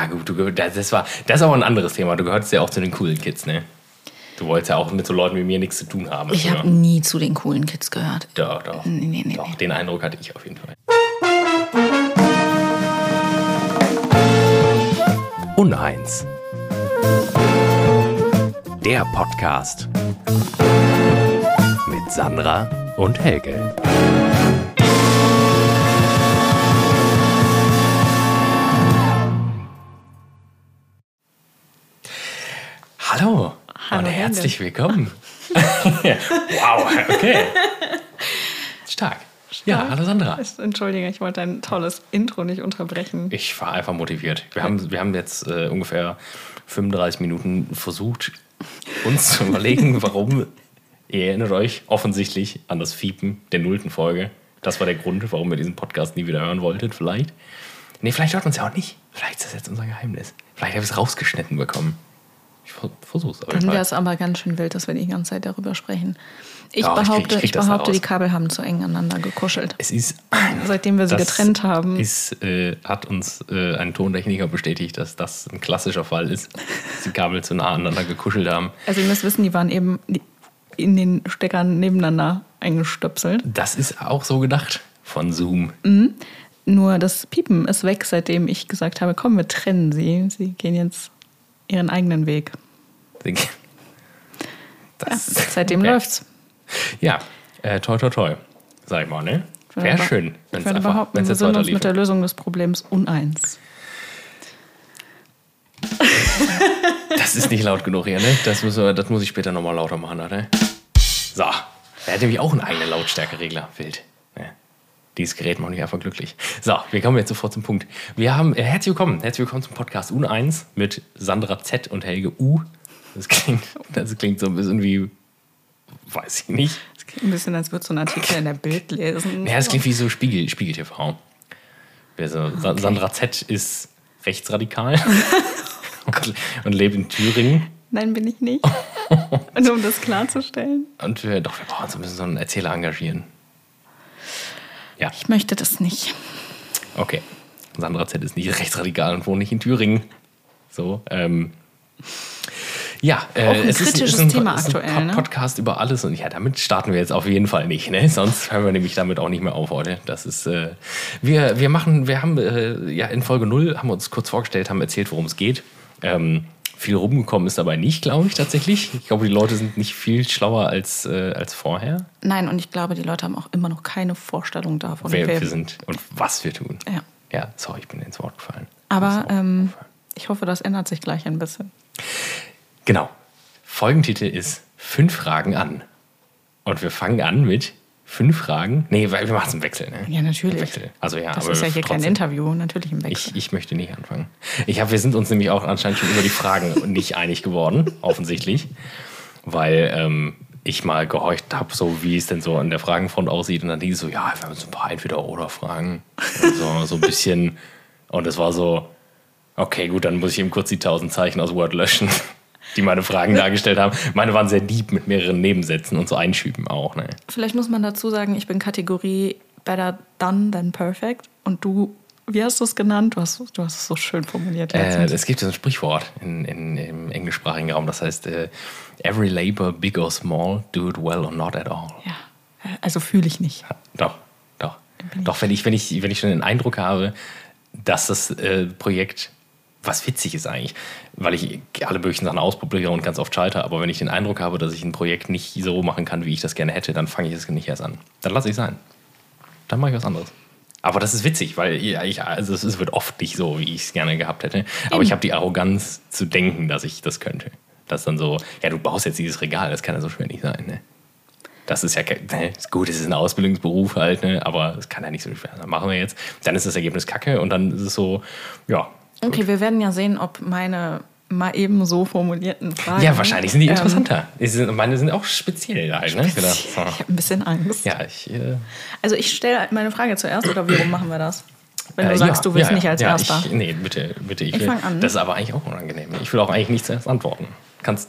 Ja, gut, du, das, war, das ist aber ein anderes Thema. Du gehörst ja auch zu den coolen Kids, ne? Du wolltest ja auch mit so Leuten wie mir nichts zu tun haben. Ich habe nie zu den coolen Kids gehört. Doch, doch. Nee, nee, nee, doch nee. den Eindruck hatte ich auf jeden Fall. Uneins. Der Podcast. Mit Sandra und Helge. Herzlich willkommen. wow, okay. Stark. Ja, hallo Sandra. Entschuldige, ich wollte ein tolles Intro nicht unterbrechen. Ich war einfach motiviert. Wir haben, wir haben jetzt äh, ungefähr 35 Minuten versucht, uns zu überlegen, warum. Ihr erinnert euch offensichtlich an das Fiepen der nullten Folge. Das war der Grund, warum ihr diesen Podcast nie wieder hören wolltet, vielleicht. Nee, vielleicht hört man es ja auch nicht. Vielleicht ist das jetzt unser Geheimnis. Vielleicht habe ich es rausgeschnitten bekommen. Ich ver- versuch's. Aber Dann ich wäre es aber ganz schön wild, dass wir die ganze Zeit darüber sprechen. Ich Doch, ich krieg- behaupte, ich krieg ich das da behaupte die Kabel haben zu eng aneinander gekuschelt. es ist Seitdem wir sie getrennt haben. Ist, äh, hat uns äh, ein Tontechniker bestätigt, dass das ein klassischer Fall ist, dass die Kabel zu nah aneinander gekuschelt haben. Also ihr müsst wissen, die waren eben in den Steckern nebeneinander eingestöpselt. Das ist auch so gedacht von Zoom. Nur das Piepen ist weg, seitdem ich gesagt habe, komm, wir trennen sie. Sie gehen jetzt ihren eigenen Weg. Ja, Ja, seitdem okay. läuft's. Ja, äh, toi, toi, toi, sag ich mal, ne? Wäre schön, wenn es einfach, behaupten, wenn es wir sind uns mit der. Lösung des Problems uneins. Das ist nicht laut genug hier, ne? Das, müssen wir, das muss ich später nochmal lauter machen, ne? So, er hat nämlich auch einen eigenen Lautstärkeregler. Wild. Dieses Gerät macht mich einfach glücklich. So, wir kommen jetzt sofort zum Punkt. Wir haben, äh, herzlich willkommen, herzlich willkommen zum Podcast UN1 mit Sandra Z und Helge U. Das klingt, das klingt so ein bisschen wie, weiß ich nicht. Es klingt ein bisschen, als würdest du einen Artikel in der Bild lesen. Ja, das klingt wie so Spiegel, Spiegel TV. Also, Sa- Sandra Z ist rechtsradikal und, und lebt in Thüringen. Nein, bin ich nicht. Nur um das klarzustellen. Und wir, doch, wir brauchen so ein bisschen so einen Erzähler engagieren. Ja, Ich möchte das nicht. okay. Sandra Z ist nicht rechtsradikal und wohnt nicht in Thüringen. So, ähm. Ja, äh, Auch ein es ist, kritisches ist ein, Thema ist ein aktuell, ne? Podcast über alles und ja, damit starten wir jetzt auf jeden Fall nicht, ne? Sonst hören wir nämlich damit auch nicht mehr auf heute. Das ist, äh, wir, wir machen, wir haben äh, ja in Folge 0 haben wir uns kurz vorgestellt, haben erzählt, worum es geht. Ähm, viel rumgekommen ist dabei nicht, glaube ich, tatsächlich. Ich glaube, die Leute sind nicht viel schlauer als, äh, als vorher, Nein, und ich glaube, die Leute haben auch immer noch keine Vorstellung davon. wer wir sind und was wir tun. Ja. Ja, sorry, ich bin ins Wort gefallen. Aber ähm, ich hoffe, das ändert sich gleich ein bisschen. Genau. Folgentitel ist Fünf Fragen an. Und wir fangen an mit fünf Fragen. Nee, weil wir machen es im Wechsel, ne? Ja, natürlich. Im Wechsel. Also ja, Das ist ja hier kein trotzdem. Interview, natürlich im Wechsel. Ich, ich möchte nicht anfangen. Ich hab, wir sind uns nämlich auch anscheinend schon über die Fragen nicht einig geworden, offensichtlich. Weil ähm, ich mal gehorcht habe, so wie es denn so an der Fragenfront aussieht. Und dann die so, ja, wir haben so ein paar Entweder-Oder-Fragen. So, so ein bisschen. Und es war so, okay, gut, dann muss ich eben kurz die tausend Zeichen aus Word löschen, die meine Fragen dargestellt haben. Meine waren sehr deep mit mehreren Nebensätzen und so Einschüben auch. Ne? Vielleicht muss man dazu sagen, ich bin Kategorie Better Done Than Perfect. Und du, wie hast du es genannt? Du hast, du hast es so schön formuliert. Äh, es gibt so ein Sprichwort in, in, im englischsprachigen Raum, das heißt, äh, every labor, big or small, do it well or not at all. ja, also fühle ich nicht. Doch, doch. Doch, wenn ich, wenn, ich, wenn ich schon den Eindruck habe, dass das äh, Projekt was witzig ist eigentlich, weil ich alle möglichen Sachen ausprobiere und ganz oft scheitere, aber wenn ich den Eindruck habe, dass ich ein Projekt nicht so machen kann, wie ich das gerne hätte, dann fange ich es nicht erst an. Dann lasse ich es sein. Dann mache ich was anderes. Aber das ist witzig, weil ich, also es wird oft nicht so, wie ich es gerne gehabt hätte. Aber ich habe die Arroganz zu denken, dass ich das könnte. Das ist dann so, ja, du baust jetzt dieses Regal, das kann ja so schwer nicht sein. Ne? Das ist ja ne, ist gut, es ist ein Ausbildungsberuf halt, ne? aber es kann ja nicht so schwer sein. Machen wir jetzt. Dann ist das Ergebnis kacke und dann ist es so, ja. Okay, wir werden ja sehen, ob meine mal eben so formulierten Fragen. Ja, wahrscheinlich sind die ähm, interessanter. Die sind, meine sind auch speziell halt, ne? Wieder. Ich habe ein bisschen Angst. Ja, ich. Äh, Also ich stelle meine Frage zuerst oder wie rum machen wir das? Wenn du äh, sagst, ja, du willst ja, nicht als ja, Erster. Ich, nee, bitte, bitte. Ich, Ich will, fang an. Das ist aber eigentlich auch unangenehm. Ich will auch eigentlich nicht zuerst antworten. Kannst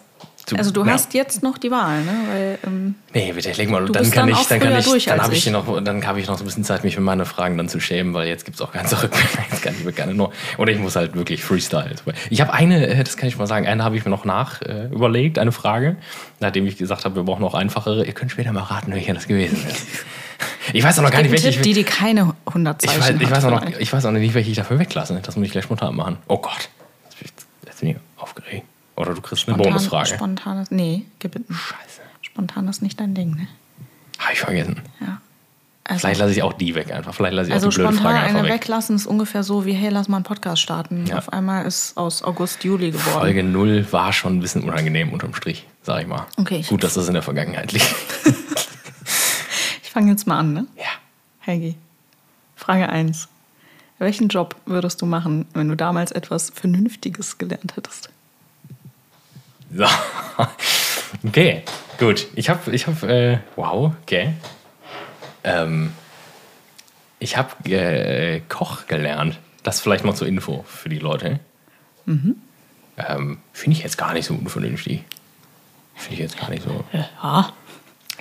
Du, Also du ja. hast jetzt noch die Wahl, ne? Weil, ähm, Nee, bitte, leg mal, dann kann dann ich, dann kann ich, durch dann habe ich ich. noch, dann habe ich noch so ein bisschen Zeit, mich für meine Fragen dann zu schämen, weil jetzt gibt es auch kein Zurück mehr. Jetzt kann ich mir gerne nur, oder ich muss halt wirklich Freestyle. Ich habe eine, äh, das kann ich mal sagen, eine habe ich mir noch nach äh, überlegt, eine Frage, nachdem ich gesagt habe, wir brauchen noch einfachere. Ihr könnt später mal raten, welche das gewesen ist. Ich weiß auch noch gar nicht, welche Tipp, ich, die, die keine 100 ich, Zeichen weiß, ich, weiß auch noch, ich weiß auch nicht, welche ich dafür weglasse. Das muss ich gleich spontan machen. Oh Gott, ich, jetzt bin ich aufgeregt. Oder du kriegst eine Spontan- Bonusfrage. Spontanes, nee, gib bitte. Scheiße. Spontan ist nicht dein Ding, ne? Habe ich vergessen. Ja. Also, Vielleicht lasse ich auch die weg einfach. Vielleicht lasse ich also auch die blöde spontan Frage einfach eine weg. weglassen ist ungefähr so wie, hey, lass mal einen Podcast starten. Ja. Auf einmal ist aus August Juli geworden. Folge 0 war schon ein bisschen unangenehm unterm Strich, sag ich mal. Okay, ich- Gut, dass das in der Vergangenheit liegt. Ich fange jetzt mal an, ne? ja. Helgi, Frage 1. Welchen Job würdest du machen, wenn du damals etwas Vernünftiges gelernt hättest? So. Okay, gut. Ich habe, ich habe, äh, wow, okay. Ähm, ich habe äh, Koch gelernt. Das vielleicht mal zur Info für die Leute. Mhm. Ähm, Finde ich jetzt gar nicht so unvernünftig. Finde ich jetzt gar nicht so. Ja.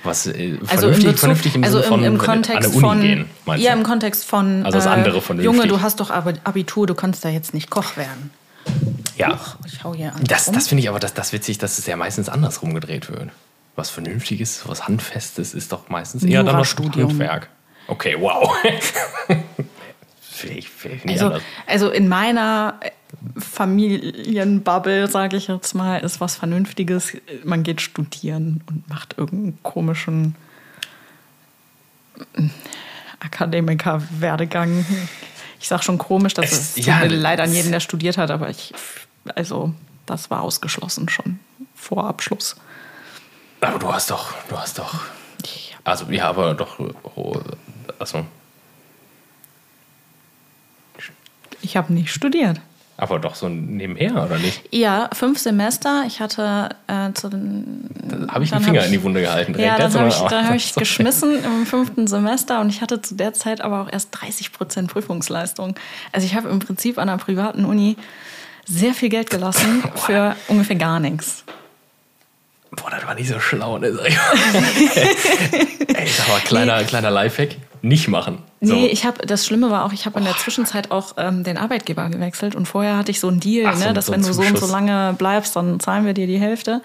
Was, äh, Also im, vernünftig, Bezug, vernünftig im also Sinne von im, im Kontext von gehen, meinst ja du? im Kontext von Also das andere vernünftig. Junge, du hast doch Abi- Abitur, du kannst da jetzt nicht Koch werden. Ja. Ich hau hier an. Das, das finde ich aber das, das witzig, dass es ja meistens andersrum gedreht wird. Was Vernünftiges, was Handfestes ist doch meistens eher dann das. Handwerk. Okay, wow. Vielleicht nicht also, anders. also in meiner Familienbubble, sage ich jetzt mal, ist was Vernünftiges. Man geht studieren und macht irgendeinen komischen Akademiker-Werdegang. Ich sage schon komisch, dass Es- es, ja, tut mir leid an jeden, der studiert hat, aber ich, also das war ausgeschlossen schon vor Abschluss. Aber du hast doch, du hast doch. Ich Also, ja, aber doch. Oh, also, Ich habe nicht studiert. Aber doch so nebenher, oder nicht? Ja, fünf Semester. Ich hatte äh, zu den. Habe ich einen Finger hab in die Wunde gehalten. Ja, direkt jetzt, habe ich, dann hab ich geschmissen im fünften Semester und ich hatte zu der Zeit aber auch erst 30 Prozent Prüfungsleistung. Also ich habe im Prinzip an einer privaten Uni sehr viel Geld gelassen für ungefähr gar nichts. Boah, das war nicht so schlau, ne? Ich. Ey, sag mal, kleiner, kleiner Lifehack. Nicht machen. So. Nee, ich habe das Schlimme war auch, ich habe in der Zwischenzeit auch ähm, den Arbeitgeber gewechselt und vorher hatte ich so einen Deal, Ach, so ne, ein- dass so wenn du so und so Zuschuss. lange bleibst, dann zahlen wir dir die Hälfte.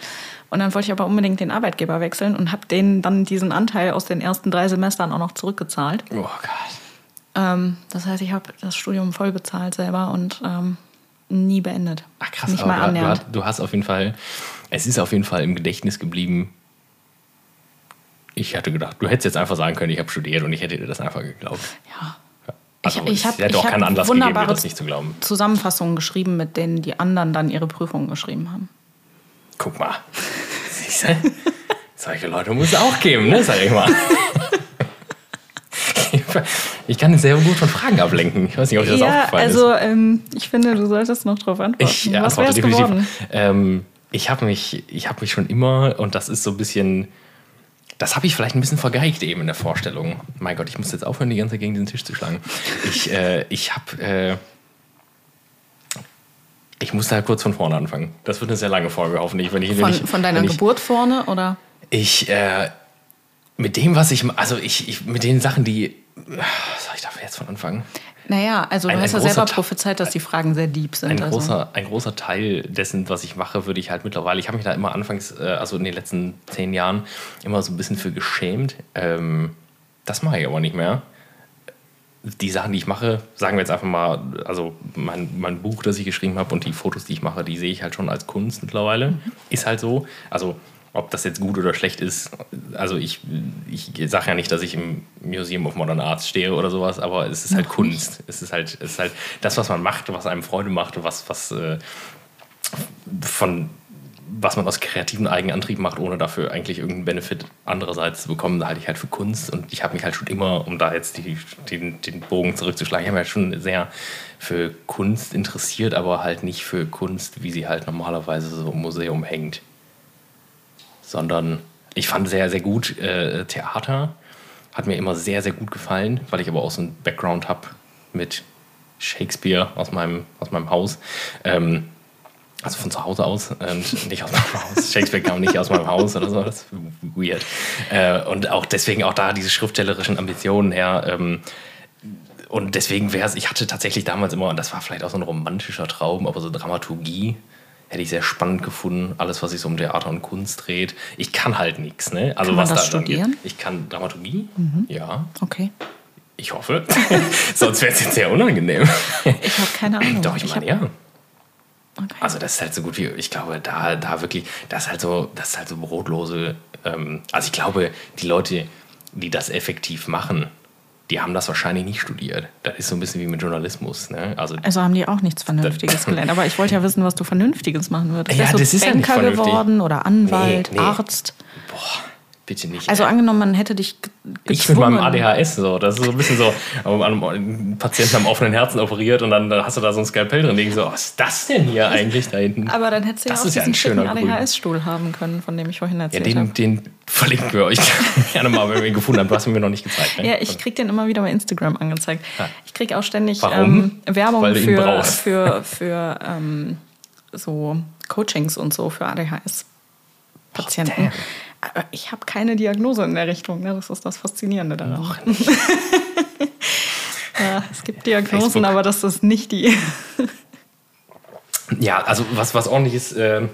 Und dann wollte ich aber unbedingt den Arbeitgeber wechseln und habe denen dann diesen Anteil aus den ersten drei Semestern auch noch zurückgezahlt. Oh Gott. Ähm, das heißt, ich habe das Studium voll bezahlt selber und ähm, nie beendet. Ach krass, Nicht aber mal du, du hast auf jeden Fall, es ist auf jeden Fall im Gedächtnis geblieben. Ich hatte gedacht, du hättest jetzt einfach sagen können, ich habe studiert und ich hätte dir das einfach geglaubt. Ja. Also Ich- ich hab- hätte auch hab keinen Anlass gegeben, mir das nicht zu glauben. Zusammenfassungen geschrieben, mit denen die anderen dann ihre Prüfungen geschrieben haben. Guck mal. Siehst du? Solche Leute muss es auch geben, ne? Sag ich mal. Ich kann sehr gut von Fragen ablenken. Ich weiß nicht, ob dir das ja, aufgefallen ist. also ähm, ich finde, du solltest noch drauf antworten. Ich äh, Was antworte definitiv. Ähm, ich habe mich, ich habe mich schon immer, und das ist so ein bisschen, das habe ich vielleicht ein bisschen vergeigt eben in der Vorstellung. Mein Gott, ich muss jetzt aufhören, die ganze Zeit gegen den Tisch zu schlagen. Ich, äh, ich habe, äh, ich muss da kurz von vorne anfangen. Das wird eine sehr lange Folge, hoffentlich. Wenn ich, wenn Von, ich, von deiner ich, Geburt vorne oder? Ich, äh, mit dem, was ich, also ich, ich mit den Sachen, die, was soll ich dafür jetzt von anfangen? Naja, also du Ein- hast ja selber prophezeit, dass die Fragen sehr deep sind. Ein also. großer, ein großer Teil dessen, was ich mache, würde ich halt mittlerweile, ich habe mich da immer anfangs, äh, also in den letzten zehn Jahren, immer so ein bisschen für geschämt. Ähm, das mache ich aber nicht mehr. Die Sachen, die ich mache, sagen wir jetzt einfach mal, also mein, mein Buch, das ich geschrieben habe und die Fotos, die ich mache, die sehe ich halt schon als Kunst mittlerweile. Ist halt so. Also ob das jetzt gut oder schlecht ist, also ich, ich sage ja nicht, dass ich im Museum of Modern Arts stehe oder sowas, aber es ist halt Kunst. Es ist halt, es ist halt das, was man macht, was einem Freude macht, was, was äh, von was man aus kreativen Eigenantrieb macht, ohne dafür eigentlich irgendeinen Benefit andererseits zu bekommen, da halte ich halt für Kunst. Und ich habe mich halt schon immer, um da jetzt die, den, den Bogen zurückzuschlagen, ich habe mich halt schon sehr für Kunst interessiert, aber halt nicht für Kunst, wie sie halt normalerweise so im Museum hängt. Sondern ich fand sehr, sehr gut äh, Theater. Hat mir immer sehr, sehr gut gefallen, weil ich aber auch so einen Background habe mit Shakespeare aus meinem, aus meinem Haus. Ähm, Also von zu Hause aus und nicht aus meinem Haus. Shakespeare kam nicht aus meinem Haus oder so. Das ist weird. Äh, und auch deswegen auch da diese schriftstellerischen Ambitionen her. Ähm, und deswegen wäre es, ich hatte tatsächlich damals immer, und das war vielleicht auch so ein romantischer Traum, aber so Dramaturgie hätte ich sehr spannend gefunden. Alles, was sich so um Theater und Kunst dreht. Ich kann halt nichts, ne? Also Kann was das da studieren? geht. Ich kann Dramaturgie, ja. Okay. Ich hoffe. Sonst wäre es jetzt sehr unangenehm. Ich habe keine Ahnung. Doch, ich meine, hab- ja. Okay. Also das ist halt so gut wie, ich glaube, da, da wirklich, das ist halt so, das ist halt so brotlose, ähm, also ich glaube, die Leute, die das effektiv machen, die haben das wahrscheinlich nicht studiert. Das ist so ein bisschen wie mit Journalismus. Ne? Also also haben die auch nichts Vernünftiges gelernt. Aber ich wollte ja wissen, was du Vernünftiges machen würdest. Ja, Wärst du das ist ja nicht Banker vernünftig. geworden oder Anwalt, Nee, nee. Arzt. boah, bitte nicht. Also angenommen, man hätte dich ich mit meinem. ADHS so, das ist so ein bisschen so, an einem Patienten am offenen Herzen operiert und dann, dann hast du da so ein Skalpell drin, denke so, was ist das denn hier eigentlich da hinten? Aber dann hättest du ja auch ja diesen ein schöner schicken Grün. ADHS-Stuhl haben können, von dem ich vorhin Ja, erzählt den, habe. den verlinken wir euch gerne mal, wenn wir ihn gefunden haben. Du hast ihn mir noch nicht gezeigt. Ne? Ja, ich krieg den immer wieder bei Instagram angezeigt. Ich krieg auch ständig ähm, Werbung für, für, für ähm, so Coachings und so für ADHS-Patienten. Aber ich habe keine Diagnose in der Richtung. Ne? Das ist das Faszinierende daran. Noch Ja, es gibt Diagnosen, Facebook. aber das ist nicht die. Ja, also was, was ordentliches, äh,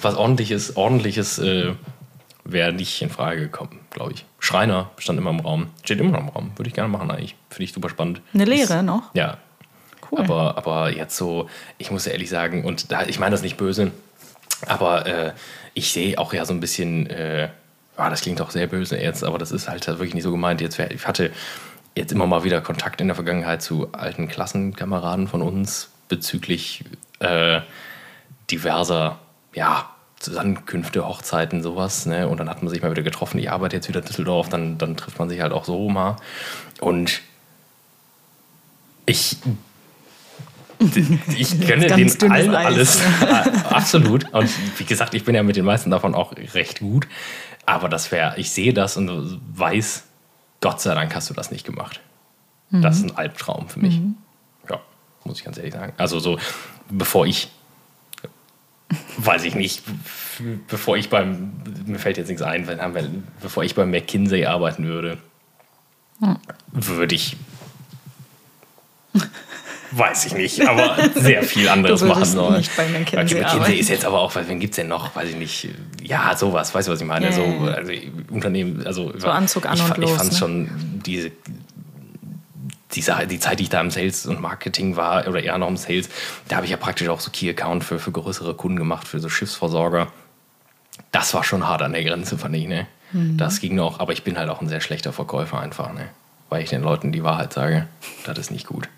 was ordentliches, ordentliches äh, wäre nicht in Frage gekommen, glaube ich. Schreiner stand immer im Raum. Steht immer noch im Raum. Würde ich gerne machen eigentlich. Finde ich super spannend. Eine Lehre noch? Ja. Cool. Aber, aber jetzt so, ich muss ehrlich sagen, und da, ich meine das nicht böse, aber äh, ich sehe auch ja so ein bisschen, äh, ja, das klingt auch sehr böse jetzt, aber das ist halt wirklich nicht so gemeint. Jetzt ich hatte jetzt immer mal wieder Kontakt in der Vergangenheit zu alten Klassenkameraden von uns bezüglich äh, diverser, ja, Zusammenkünfte, Hochzeiten, sowas. Ne? Und dann hat man sich mal wieder getroffen. Ich arbeite jetzt wieder in Düsseldorf, dann, dann trifft man sich halt auch so mal. Und ich ich gönne den allen Eis. alles. Absolut. Und wie gesagt, ich bin ja mit den meisten davon auch recht gut. Aber das wäre, ich sehe das und weiß, Gott sei Dank hast du das nicht gemacht. Das ist ein Albtraum für mich. Ja, muss ich ganz ehrlich sagen. Also so, bevor ich, weiß ich nicht, bevor ich beim, mir fällt jetzt nichts ein, wenn haben wir, bevor ich beim McKinsey arbeiten würde, würde ich Weiß ich nicht, aber sehr viel anderes machen sollen. nicht bei McKinsey McKinsey ist jetzt aber auch, weil wen gibt es denn noch? Weiß ich nicht. Ja, sowas, weißt du, was ich meine? Ja, so, also Unternehmen, also So Anzug an ich, und fa- Ich los, fand ne? schon diese, diese, die Zeit, die ich da im Sales und Marketing war, oder eher noch im Sales, da habe ich ja praktisch auch so Key-Account für, für größere Kunden gemacht, für so Schiffsversorger. Das war schon hart an der Grenze, fand ich, ne? Mhm. Das ging noch, aber ich bin halt auch ein sehr schlechter Verkäufer einfach, ne? Weil ich den Leuten die Wahrheit sage, das ist nicht gut.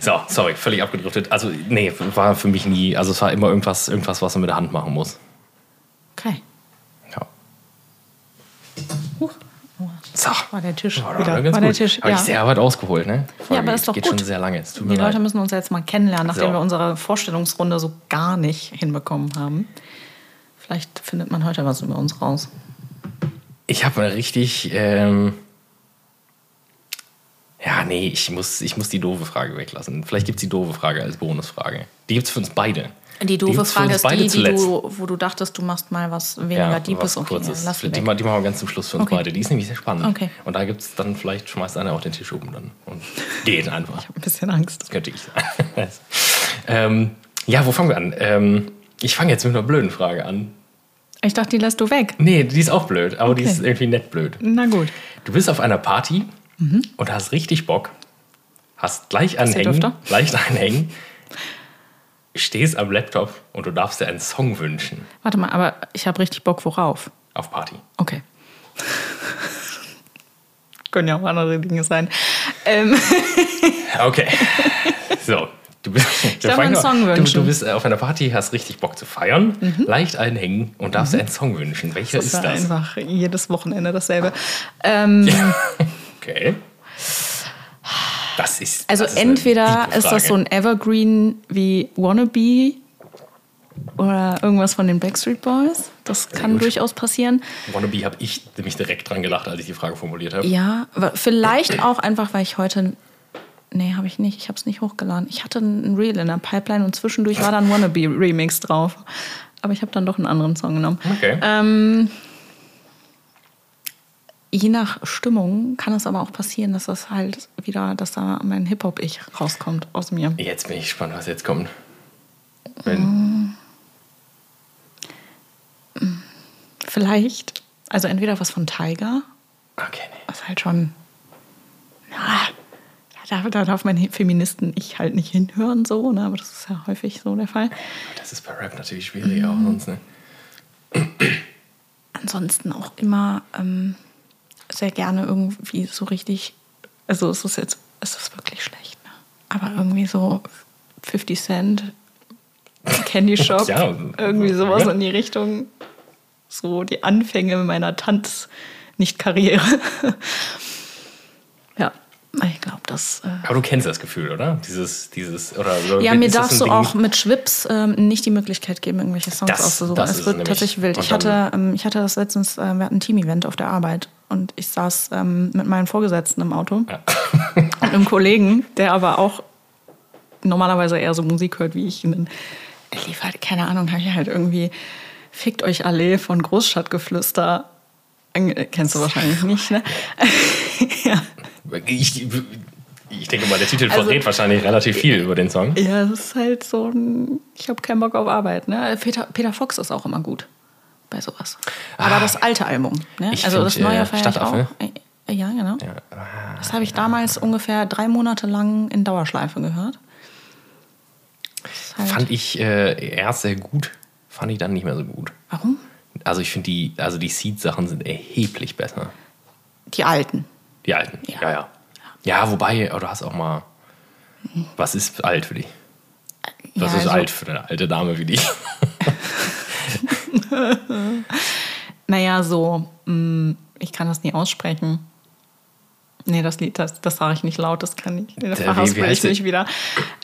So, sorry, völlig abgedriftet. Also, nee, war für mich nie, also es war immer irgendwas, irgendwas was man mit der Hand machen muss. Okay. Ja. Huch. So. War der Tisch War, wieder. war ganz War der. Tisch, Habe ja. ich sehr weit ausgeholt, ne? Ja, aber ist doch geht gut. schon sehr lange. Die Leute leid. müssen uns jetzt mal kennenlernen, nachdem So. wir unsere Vorstellungsrunde so gar nicht hinbekommen haben. Vielleicht findet man heute was über uns raus. Ich habe eine richtig. Ähm ja, nee, ich muss, ich muss die doofe Frage weglassen. Vielleicht gibt es die doofe Frage als Bonusfrage. Die gibt es für uns beide. Die doofe für Frage ist die, die du, wo du dachtest, du machst mal was weniger Ja, Deepes. was Okay, Kurzes. lass die die, die machen wir ganz zum Schluss für uns Okay. beide. Die ist nämlich sehr spannend. Okay. Und da gibt es dann, vielleicht schmeißt einer auch den Tisch um dann und geht einfach. Ein bisschen Angst. Das könnte ich sein. ähm, ja, wo fangen wir an? Ähm, ich fange jetzt mit einer blöden Frage an. Ich dachte, die lässt du weg. Nee, die ist auch blöd, aber die Okay. ist irgendwie nett blöd. Na gut. Du bist auf einer Party Mhm. und hast richtig Bock, hast gleich einen der Hängen, Dufter? leicht einen Hängen, stehst am Laptop und du darfst dir einen Song wünschen Warte mal, aber ich habe richtig Bock, worauf? auf Party. Okay. Können ja auch andere Dinge sein. Ähm, Okay. So. Du bist, ich darf einen Song du, wünschen. du bist äh, auf einer Party, hast richtig Bock zu feiern, leicht einen hängen und darfst dir einen Song wünschen. Welcher das ist ist ja das? einfach jedes Wochenende dasselbe. Ähm, Okay. Das ist. Also das ist entweder ist das so ein Evergreen wie Wannabe oder irgendwas von den Backstreet Boys. Das kann gut. durchaus passieren. Wannabe habe ich nämlich direkt dran gelacht, als ich die Frage formuliert habe. Ja, vielleicht auch einfach, weil ich heute Nee, habe ich nicht. Ich habe es nicht hochgeladen. Ich hatte ein Reel in der Pipeline und zwischendurch war dann Wannabe Remix drauf. Aber ich habe dann doch einen anderen Song genommen. Okay. Ähm, je nach Stimmung kann es aber auch passieren, dass das halt wieder, dass da mein Hip-Hop-Ich rauskommt aus mir. Jetzt bin ich gespannt, was jetzt kommt. Wenn, Vielleicht, also entweder was von Tiger, okay, nee. was halt schon, ja, da, da darf mein Feministen-Ich halt nicht hinhören, so, ne? aber das ist ja häufig so der Fall. Das ist bei Rap natürlich schwierig auch sonst, ne? ansonsten auch immer ähm, sehr gerne irgendwie so richtig, also es ist jetzt, es ist wirklich schlecht, ne? aber irgendwie so 50 Cent, Candy Shop, Ja, irgendwie sowas ja. in die Richtung, so die Anfänge meiner Tanz-Nicht-Karriere. ja, ich glaube, das... Äh, Aber du kennst das Gefühl, oder? Dieses, dieses, oder, oder ja, mir darfst du Ding- auch mit Schwips ähm, nicht die Möglichkeit geben, irgendwelche Songs Das- auszusuchen. das es ist wird tatsächlich wild. Ich hatte, ähm, ich hatte das letztens, äh, wir hatten ein Team-Event auf der Arbeit und ich saß ähm, mit meinen Vorgesetzten im Auto Ja. und einem Kollegen, der aber auch normalerweise eher so Musik hört wie ich. Und dann lief halt, keine Ahnung, habe ich halt irgendwie Fickt euch alle von Großstadtgeflüster. Ange- Kennst du wahrscheinlich nicht, ne? ja. Ich, ich denke mal, der Titel Also- verrät wahrscheinlich relativ viel über den Song. Ja, es ist halt so ein, ich habe keinen Bock auf Arbeit. Ne? Peter, Peter Fox ist auch immer gut bei sowas. Aber Ah. das alte Album. Ne? Also find, das neue äh, Stadtaffe. auch. Äh, Ja, genau. Ja. Ah, Das habe ich damals ungefähr drei Monate lang in Dauerschleife gehört. Halt- Fand ich äh, erst sehr gut, fand ich dann nicht mehr so gut. Warum? Also ich finde die, also die Seed-Sachen sind erheblich besser. Die alten. Die alten. Ja. Ja, ja. Ja, wobei, du hast auch mal. Was ist alt für dich? Was Ja, ist also- alt für eine alte Dame wie dich? Naja, so, mh, ich kann das nie aussprechen. Nee, das Lied, das, das sage ich nicht laut, das kann ich. Da wie- wie verhaspel ich mich wieder.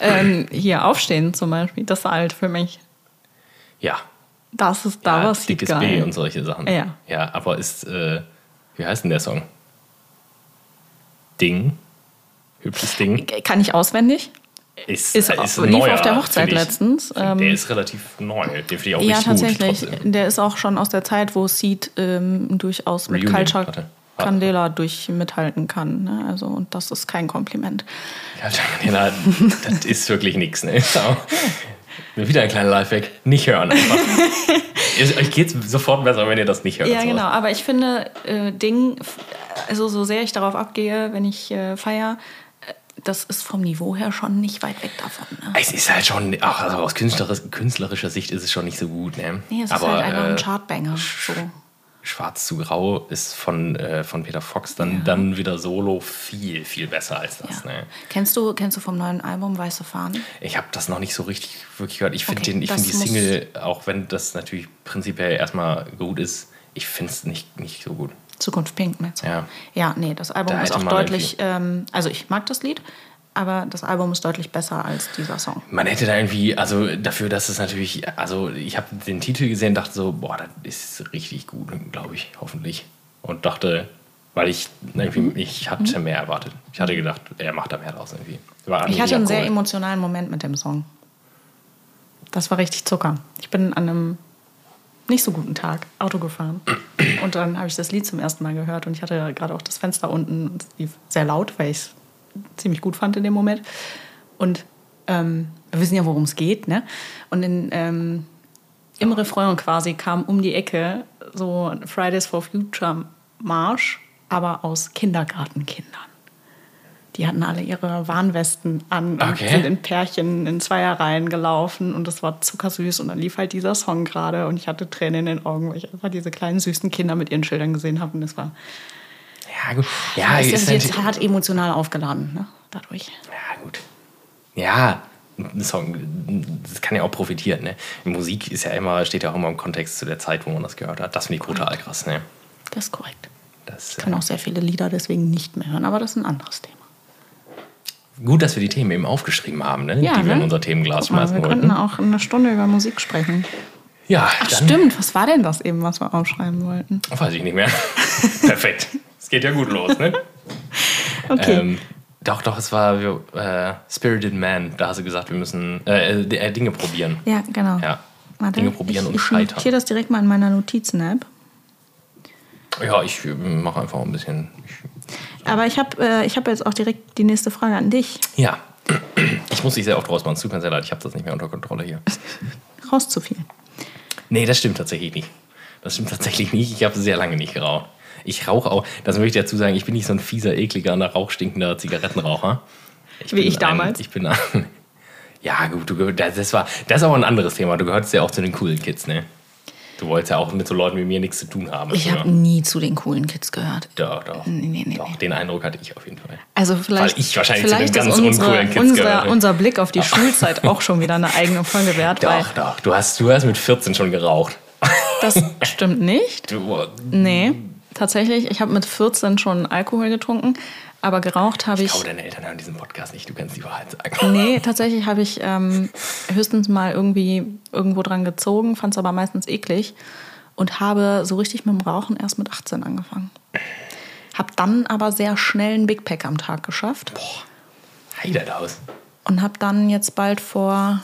Ähm, hier, Aufstehen zum Beispiel, das ist alt für mich. Ja. Das ist, da ja, Seed dickes geil. B und solche Sachen. Ja. Ja, aber ist, äh, wie heißt denn der Song? Ding. Hübsches Ding. Kann ich auswendig? Ist, Ist, ist lief neuer, auf der Hochzeit letztens. Der Ähm, ist relativ neu. Den finde ich auch ja, richtig gut. tatsächlich. trotzdem. Der ist auch schon aus der Zeit, wo Seed ähm, durchaus mit Reunion, Culture warte. Ah. Candela durch mithalten kann. Ne? Also, und das ist kein Kompliment. Ja, Daniela, das ist wirklich nichts. Ne? Wieder ein kleiner Lifehack. Nicht hören einfach. Euch geht es sofort besser, wenn ihr das nicht hört. Ja, genau. Aber ich finde, äh, Ding, also so sehr ich darauf abgehe, wenn ich äh, feiere, äh, das ist vom Niveau her schon nicht weit weg davon. Ne? Es ist halt schon, auch also aus künstlerischer, künstlerischer Sicht ist es schon nicht so gut. Ne? Nee, es Aber ist halt einfach äh, ein Chartbanger. So. Schwarz zu Grau ist von, äh, von Peter Fox dann, dann wieder solo viel, viel besser als das. Ja. Ne? Kennst, du, kennst du vom neuen Album Weiße Fahnen? Ich habe das noch nicht so richtig wirklich gehört. Ich finde Okay, den- ich das find die Single, auch wenn das natürlich prinzipiell erstmal gut ist, ich finde es nicht, nicht so gut. Zukunft Pink mit. Ja. Ja, nee, das Album Da ist auch deutlich, ähm, also ich mag das Lied, aber das Album ist deutlich besser als dieser Song. Man hätte da irgendwie, also dafür, dass es natürlich, also ich habe den Titel gesehen und dachte so, boah, das ist richtig gut, glaube ich, hoffentlich. Und dachte, weil ich irgendwie, Mhm. ich hatte mehr erwartet. Ich hatte gedacht, er macht da mehr draus irgendwie. Ich hatte einen sehr emotionalen Moment mit dem Song. Das war richtig Zucker. Ich bin an einem nicht so guten Tag Auto gefahren und dann habe ich das Lied zum ersten Mal gehört und ich hatte gerade auch das Fenster unten und es lief sehr laut, weil ich es ziemlich gut fand in dem Moment. Und ähm, wir wissen ja, worum es geht, ne? Und in, ähm, im Refrain quasi kam um die Ecke so ein Fridays for Future Marsch, aber aus Kindergartenkindern. Die hatten alle ihre Warnwesten an und Okay. sind in Pärchen in Zweierreihen gelaufen und das war zuckersüß und dann lief halt dieser Song gerade und ich hatte Tränen in den Augen, weil ich einfach diese kleinen süßen Kinder mit ihren Schildern gesehen habe und das war Ja, gut. Ja, ist ist jetzt hart emotional aufgeladen, ne? Dadurch. Ja, gut. Ja, ein Song, das kann ja auch profitieren. Ne? Musik ist ja immer, steht ja auch immer im Kontext zu der Zeit, wo man das gehört hat. Das finde ich brutal krass. Ne? Das ist korrekt. Das, Ich kann auch sehr viele Lieder deswegen nicht mehr hören, aber das ist ein anderes Thema. äh, gut, dass wir die Themen eben aufgeschrieben haben, ne? die wir ne? in unser Themenglas Guck mal, schmeißen Wir könnten wollten. auch eine Stunde über Musik sprechen. Ja, Ach stimmt, was war denn das eben, was wir aufschreiben wollten? weiß ich nicht mehr. Perfekt. Geht ja gut los. Ne? Okay. Ähm, Doch, doch, es war äh, Spirited Man. Da hast du gesagt, wir müssen äh, äh, Dinge probieren. Ja, genau. Ja. Warte, Dinge probieren ich, und ich scheitern. notiere das direkt mal in meiner Notizen-App. Ja, ich äh, mache einfach ein bisschen. Ich, Aber ich habe äh, ich hab jetzt auch direkt die nächste Frage an dich. ja. Ich muss dich sehr oft rausmachen. Es tut mir sehr leid, ich habe das nicht mehr unter Kontrolle hier. Raus zu viel. Nee, das stimmt tatsächlich nicht. Das stimmt tatsächlich nicht. Ich habe sehr lange nicht geraucht. Ich rauche auch, das möchte ich dazu sagen, ich bin nicht so ein fieser, ekliger, nach Rauch stinkender Zigarettenraucher. Wie ich bin damals. Ein, ich bin ein, Ja, gut, du, das, war, das ist aber ein anderes Thema. Du gehörst ja auch zu den coolen Kids, ne? Du wolltest ja auch mit so Leuten wie mir nichts zu tun haben. Ich habe nie zu den coolen Kids gehört. Doch, doch. Nee, nee, nee, doch, den Eindruck hatte ich auf jeden Fall. Also vielleicht, Weil ich wahrscheinlich zu den vielleicht ganz ist unsere, uncoolen Kids unser, gehöre. unser Blick auf die Schulzeit auch schon wieder eine eigene Folge wert, Doch, doch. Du hast, du hast mit 14 schon geraucht. das stimmt nicht. Du, Nee, tatsächlich, ich habe mit 14 schon Alkohol getrunken, aber geraucht habe ich ich. glaube, deine Eltern hören diesen Podcast nicht. Du kannst die Wahrheit sagen. Nee, tatsächlich habe ich ähm, höchstens mal irgendwie irgendwo dran gezogen, fand es aber meistens eklig und habe so richtig mit dem Rauchen erst mit 18 angefangen. Hab dann aber sehr schnell einen Big Pack am Tag geschafft Heidert aus. und habe dann jetzt bald vor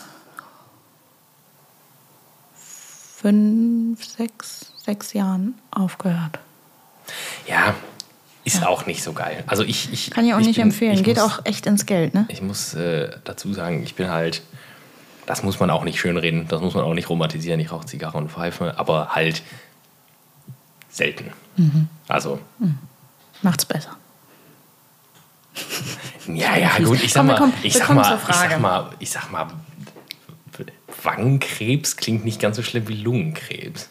fünf, sechs, sechs Jahren aufgehört. Ja, ist auch nicht so geil. Also ich, ich Kann ich auch nicht bin- empfehlen. Geht muss, auch echt ins Geld, ne? Ich muss äh, dazu sagen, ich bin halt, das muss man auch nicht schönreden, das muss man auch nicht romantisieren. Ich rauche Zigarre und Pfeife, aber halt selten. Mhm. Also, Macht's besser. ja, ja, gut, ich sag mal, ich sag mal, ich sag mal, ich sag mal, Wangenkrebs klingt nicht ganz so schlimm wie Lungenkrebs.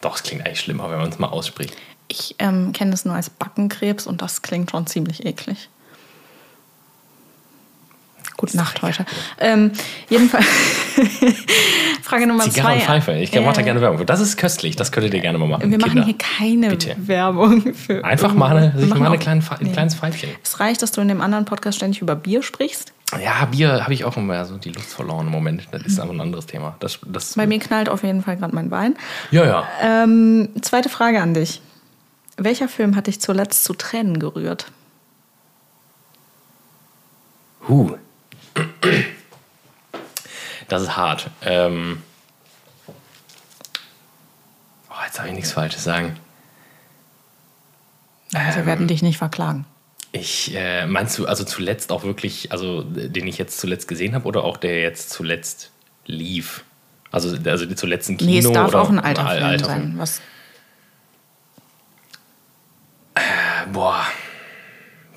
Doch, es klingt eigentlich schlimmer, wenn man es mal ausspricht. Ich ähm, kenne es nur als Backenkrebs und das klingt schon ziemlich eklig. Gute Nacht heute. Ähm, jedenfalls, Frage Nummer Zigarre zwei. und Pfeife, ich mache da gerne Werbung. für. Das ist köstlich, das könntet ihr gerne mal machen. Wir machen Kinder. hier keine Bitte. Werbung für. Einfach mal, eine, Wir sich machen mal eine auch- kleine, Pfe- ein Nee. kleines Pfeifchen. Es reicht, dass du in dem anderen Podcast ständig über Bier sprichst. Ja, Bier habe ich auch immer so die Lust verloren im Moment. Das ist aber ein anderes Thema. Das, das, Bei mir knallt auf jeden Fall gerade mein Wein. Ja, ja. Ähm, zweite Frage an dich. Welcher Film hat dich zuletzt zu Tränen gerührt? Huh. Das ist hart. Ähm oh, jetzt darf ich nichts Falsches sagen. Also wir werden dich nicht verklagen. Ich, äh, meinst du also zuletzt auch wirklich, also den ich jetzt zuletzt gesehen habe oder auch der jetzt zuletzt lief? Also, also die zuletzt im Kino Nee, es darf oder auch ein alter Al- Film alter sein. Was, Äh, boah.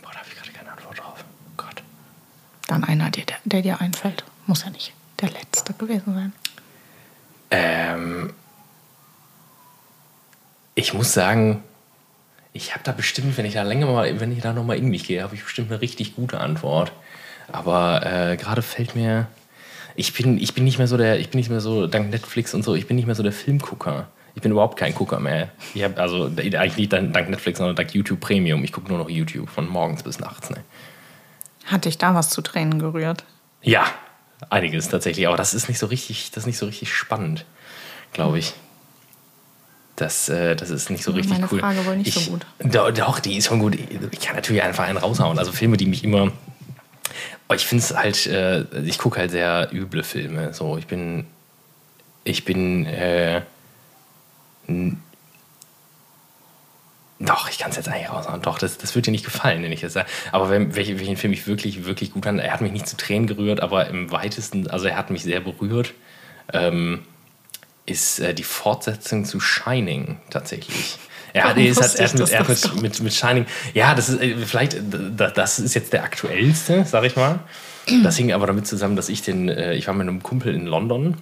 Boah, da habe ich gerade keine Antwort drauf. Oh Gott. dann einer, der, der dir einfällt. Muss ja nicht der letzte gewesen sein. Ähm, ich muss sagen, ich habe da bestimmt, wenn ich da länger mal, wenn ich da noch mal in mich gehe, habe ich bestimmt eine richtig gute Antwort. Aber äh, gerade fällt mir, ich bin, ich bin nicht mehr so der, ich bin nicht mehr so dank Netflix und so, ich bin nicht mehr so der Filmgucker. Ich bin überhaupt kein Gucker mehr. Ich habe also eigentlich nicht dank Netflix, sondern dank YouTube Premium. Ich gucke nur noch YouTube von morgens bis nachts. Ne? Hat dich da was zu Tränen gerührt? Ja, einiges tatsächlich. Aber das ist nicht so richtig, das ist nicht so richtig spannend, glaube ich. Das, äh, das ist nicht so richtig Meine cool. Frage wohl nicht so ich, gut. Doch, doch, die ist schon gut. Ich kann natürlich einfach einen raushauen. Also Filme, die mich immer. Oh, Ich finde es halt, äh, ich gucke halt sehr üble Filme. So, ich bin. Ich bin. Äh, doch, ich kann es jetzt eigentlich raushauen. Doch, das, das wird dir nicht gefallen, wenn ich das sage. Aber wenn, welche, welchen Film ich wirklich, wirklich gut fand, er hat mich nicht zu Tränen gerührt, aber im weitesten, also er hat mich sehr berührt, ähm, ist äh, die Fortsetzung zu Shining tatsächlich. Er hat, Warum es hat, er hat, mit, er hat mit, mit, mit Shining, ja, das ist äh, vielleicht, äh, da- das ist jetzt der aktuellste, sag ich mal. Das hing aber damit zusammen, dass ich den, äh, ich war mit einem Kumpel in London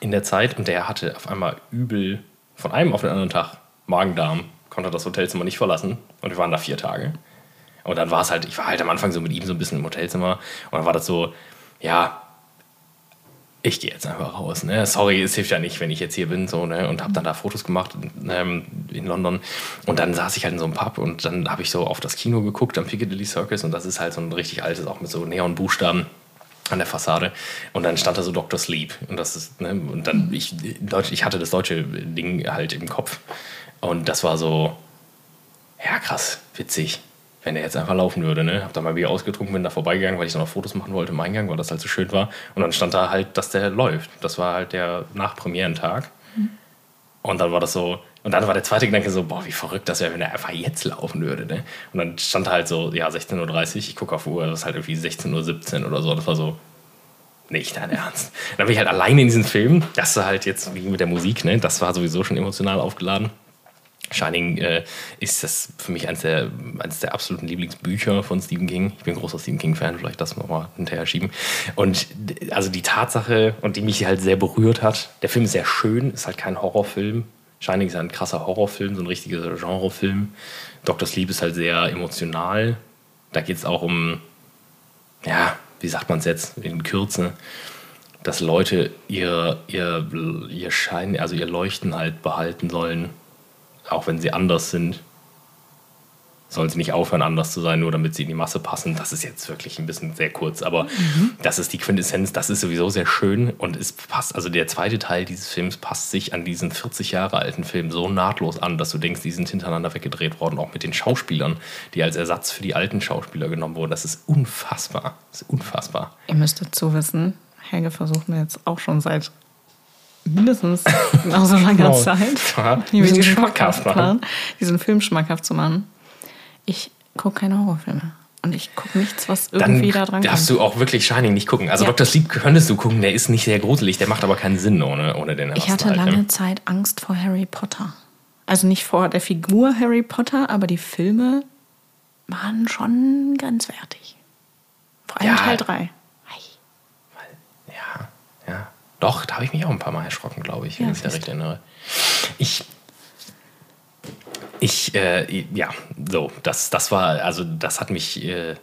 in der Zeit und der hatte auf einmal übel von einem auf den anderen Tag Magen-Darm, konnte das Hotelzimmer nicht verlassen und wir waren da vier Tage. Und dann war es halt, ich war halt am Anfang so mit ihm so ein bisschen im Hotelzimmer und dann war das so, ja, ich gehe jetzt einfach raus. Ne? Sorry, es hilft ja nicht, wenn ich jetzt hier bin. So, ne? Und habe dann da Fotos gemacht ähm, in London. Und dann saß ich halt in so einem Pub und dann habe ich so auf das Kino geguckt am Piccadilly Circus. Und das ist halt so ein richtig altes, auch mit so Neonbuchstaben an der Fassade. Und dann stand da so Dr. Sleep. Und das ist, ne? und dann, ich, Deutsch, ich hatte das deutsche Ding halt im Kopf. Und das war so, ja, krass, witzig. wenn der jetzt einfach laufen würde. Ne? Hab da mal Bier ausgetrunken, bin da vorbeigegangen, weil ich dann noch Fotos machen wollte im Eingang, weil das halt so schön war. Und dann stand da halt, dass der läuft. Das war halt der Nachpremierentag. Mhm. Und dann war das so, und dann war der zweite Gedanke so, boah, wie verrückt das wäre, wenn er einfach jetzt laufen würde. Ne? Und dann stand halt so, ja, 16.30 Uhr, ich gucke auf Uhr, das ist halt irgendwie 16.17 Uhr oder so. Das war so, nicht dein Ernst. Dann bin ich halt alleine in diesem Film. Das war halt jetzt wie mit der Musik, ne? Das war sowieso schon emotional aufgeladen. Shining äh, ist das für mich eines der, eines der absoluten Lieblingsbücher von Stephen King. Ich bin großer Stephen King-Fan, vielleicht das nochmal hinterher schieben. Und also die Tatsache, und die mich halt sehr berührt hat, der Film ist sehr schön, ist halt kein Horrorfilm. Shining ist ein krasser Horrorfilm, so ein richtiger Genrefilm. Dr. Sleep ist halt sehr emotional. Da geht es auch um, ja, wie sagt man es jetzt in Kürze, dass Leute ihr, ihr, ihr Schein, also ihr Leuchten halt behalten sollen auch wenn sie anders sind, sollen sie nicht aufhören, anders zu sein, nur damit sie in die Masse passen. Das ist jetzt wirklich ein bisschen sehr kurz, aber mhm. das ist die Quintessenz. Das ist sowieso sehr schön und es passt, also der zweite Teil dieses Films passt sich an diesen 40 Jahre alten Film so nahtlos an, dass du denkst, die sind hintereinander weggedreht worden, auch mit den Schauspielern, die als Ersatz für die alten Schauspieler genommen wurden. Das ist unfassbar. Das ist unfassbar. Ihr müsst dazu wissen, Helge versucht mir jetzt auch schon seit mindestens genauso langer oh, Zeit, wir diesen diesen Film schmackhaft zu machen. Ich gucke keine Horrorfilme. Und ich gucke nichts, was irgendwie Dann da dran darfst kommt. du auch wirklich Shining nicht gucken. Also ja. Dr. Sleep könntest du gucken, der ist nicht sehr gruselig, der macht aber keinen Sinn ohne, ohne den Ich hatte lange Zeit Angst vor Harry Potter. Also nicht vor der Figur Harry Potter, aber die Filme waren schon ganz wertig. Vor allem ja. Teil 3. Doch, da habe ich mich auch ein paar Mal erschrocken, glaube ich, wenn ja, ich mich da recht erinnere. Ich. Ich, äh, ja, so, das, das war, also das hat mich, äh,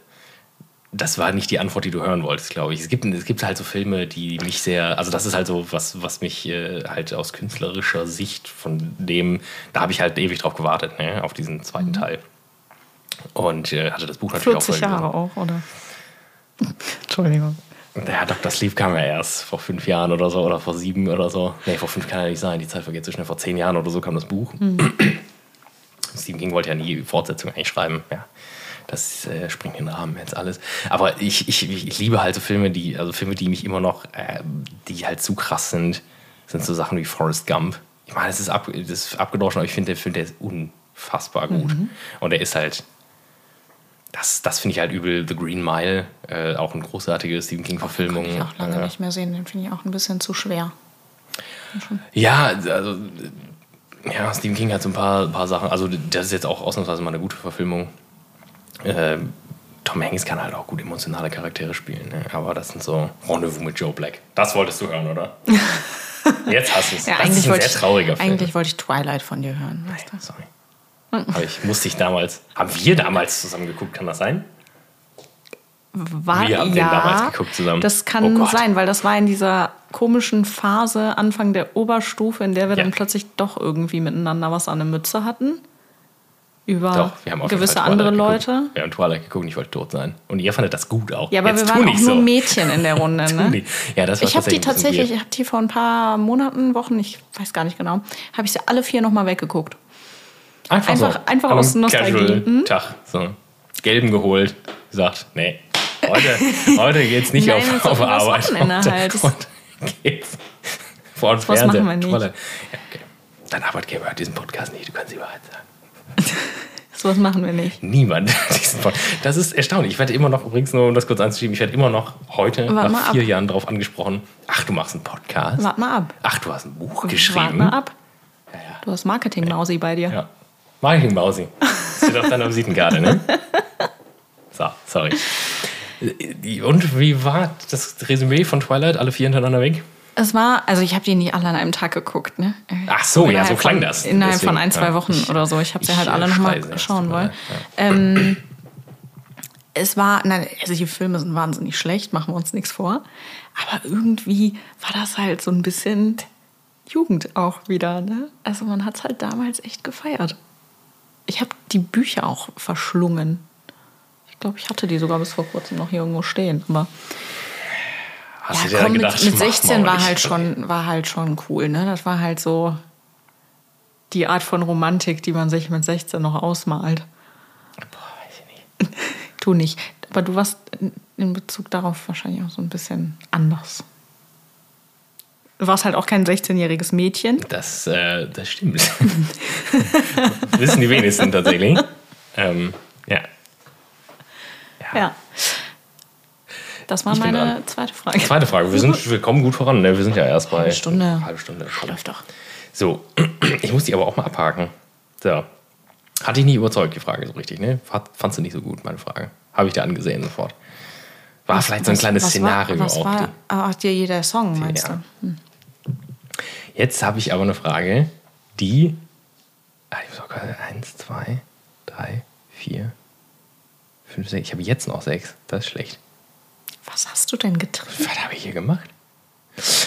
das war nicht die Antwort, die du hören wolltest, glaube ich. Es gibt, es gibt halt so Filme, die mich sehr, also das ist halt so was, was mich äh, halt aus künstlerischer Sicht von dem, da habe ich halt ewig drauf gewartet, ne, auf diesen zweiten mhm. Teil. Und äh, hatte das Buch natürlich 40 auch 40 Jahre auch, oder? Entschuldigung. Der Dr. Sleep kam ja erst vor fünf Jahren oder so, oder vor sieben oder so. Nee, vor fünf kann ja nicht sein, die Zeit vergeht so schnell. Vor zehn Jahren oder so kam das Buch. Mhm. Stephen King wollte ja nie Fortsetzung eigentlich schreiben. Ja, das äh, springt den Rahmen jetzt alles. Aber ich, ich, ich liebe halt so Filme, die, also Filme, die mich immer noch, äh, die halt zu krass sind, sind so Sachen wie Forrest Gump. Ich meine, das ist, ab, das ist abgedroschen, aber ich finde, der Film, der ist unfassbar gut. Mhm. Und er ist halt das, das finde ich halt übel. The Green Mile, äh, auch eine großartige Stephen King-Verfilmung. Kann ich auch lange äh, nicht mehr sehen, den finde ich auch ein bisschen zu schwer. Ja, also ja, Stephen King hat so ein paar, paar Sachen. Also, das ist jetzt auch ausnahmsweise mal eine gute Verfilmung. Äh, Tom Hanks kann halt auch gut emotionale Charaktere spielen, ne? aber das sind so Rendezvous mit Joe Black. Das wolltest du hören, oder? Jetzt hast du es. Ja, das ist ein sehr trauriger Film. Eigentlich wollte ich Twilight von dir hören. Weißt du? Sorry. Habe ich, musste ich damals, haben wir damals zusammen geguckt, kann das sein? War, wir haben ja, den damals geguckt zusammen. Das kann oh sein, weil das war in dieser komischen Phase, Anfang der Oberstufe, in der wir ja. dann plötzlich doch irgendwie miteinander was an der Mütze hatten. Über doch, gewisse andere Leute. Geguckt. Wir haben Twilight geguckt ich wollte tot sein. Und ihr fandet das gut auch. Ja, aber Jetzt wir waren auch so. nur Mädchen in der Runde. ne? ja, das war ich habe die tatsächlich, ich habe die vor ein paar Monaten, Wochen, ich weiß gar nicht genau, habe ich sie alle vier nochmal weggeguckt. Einfach, einfach, so. einfach aus Nostalgie. Hm? Tag, so. Gelben geholt, gesagt, nee, heute, heute geht's nicht Nein, auf, auf Arbeit. Heute, halt. geht's vor uns Was Fernseher. machen wir nicht? Ja, okay. Dein Arbeitgeber hört diesen Podcast nicht, du kannst die Wahrheit sagen. so was machen wir nicht. Niemand. Das ist erstaunlich. Ich werde immer noch, übrigens nur um das kurz anzuschieben, ich werde immer noch heute Wart nach vier ab. Jahren darauf angesprochen, ach, du machst einen Podcast. Warte mal ab. Ach, du hast ein Buch geschrieben. Warte mal ab. Ja, ja. Du hast Marketing-Mausi bei dir. Ja. Marketing Mausi. Das steht auf deiner Visitenkarte, ne? So, sorry. Und wie war das Resümee von Twilight? Alle vier hintereinander weg? Es war, also ich habe die nie alle an einem Tag geguckt, ne? Ach so, ja, so klang von, das. Innerhalb Deswegen, von ein, zwei Wochen ja. oder so. Ich habe sie halt alle nochmal schauen wollen. Ja. Ähm, es war, nein, also die Filme sind wahnsinnig schlecht, machen wir uns nichts vor. Aber irgendwie war das halt so ein bisschen Jugend auch wieder, ne? Also man hat es halt damals echt gefeiert ich habe die Bücher auch verschlungen. Ich glaube, ich hatte die sogar bis vor kurzem noch hier irgendwo stehen. Aber Hast ja, du dir komm, gedacht, mit, mit 16 war halt, schon, war halt schon cool. Ne? Das war halt so die Art von Romantik, die man sich mit 16 noch ausmalt. Boah, weiß ich Tu nicht. Aber du warst in Bezug darauf wahrscheinlich auch so ein bisschen anders. Du warst halt auch kein 16-jähriges Mädchen. Das, äh, das stimmt. Wissen die wenigsten tatsächlich. Ähm, ja. Das war Ich meine zweite Frage. Zweite Frage. Wir, sind, wir kommen gut voran. Ne? Wir sind ja erst bei. Halbe Stunde. Halbe Stunde. Läuft doch. So, ich muss die aber auch mal abhaken. So. Hat dich nicht überzeugt, die Frage so richtig, ne? Fand- Fandst du nicht so gut, meine Frage. Habe ich dir angesehen sofort. War vielleicht so ein Was- kleines was Szenario war, was auch. war, Ach, dir jeder Song, meinst Ja. du? Jetzt habe ich aber eine Frage, die. Ah, ich muss auch gerade. Eins, zwei, drei, vier, fünf, sechs. Ich habe jetzt noch sechs. Das ist schlecht. Was hast du denn getrieben? Was habe ich hier gemacht?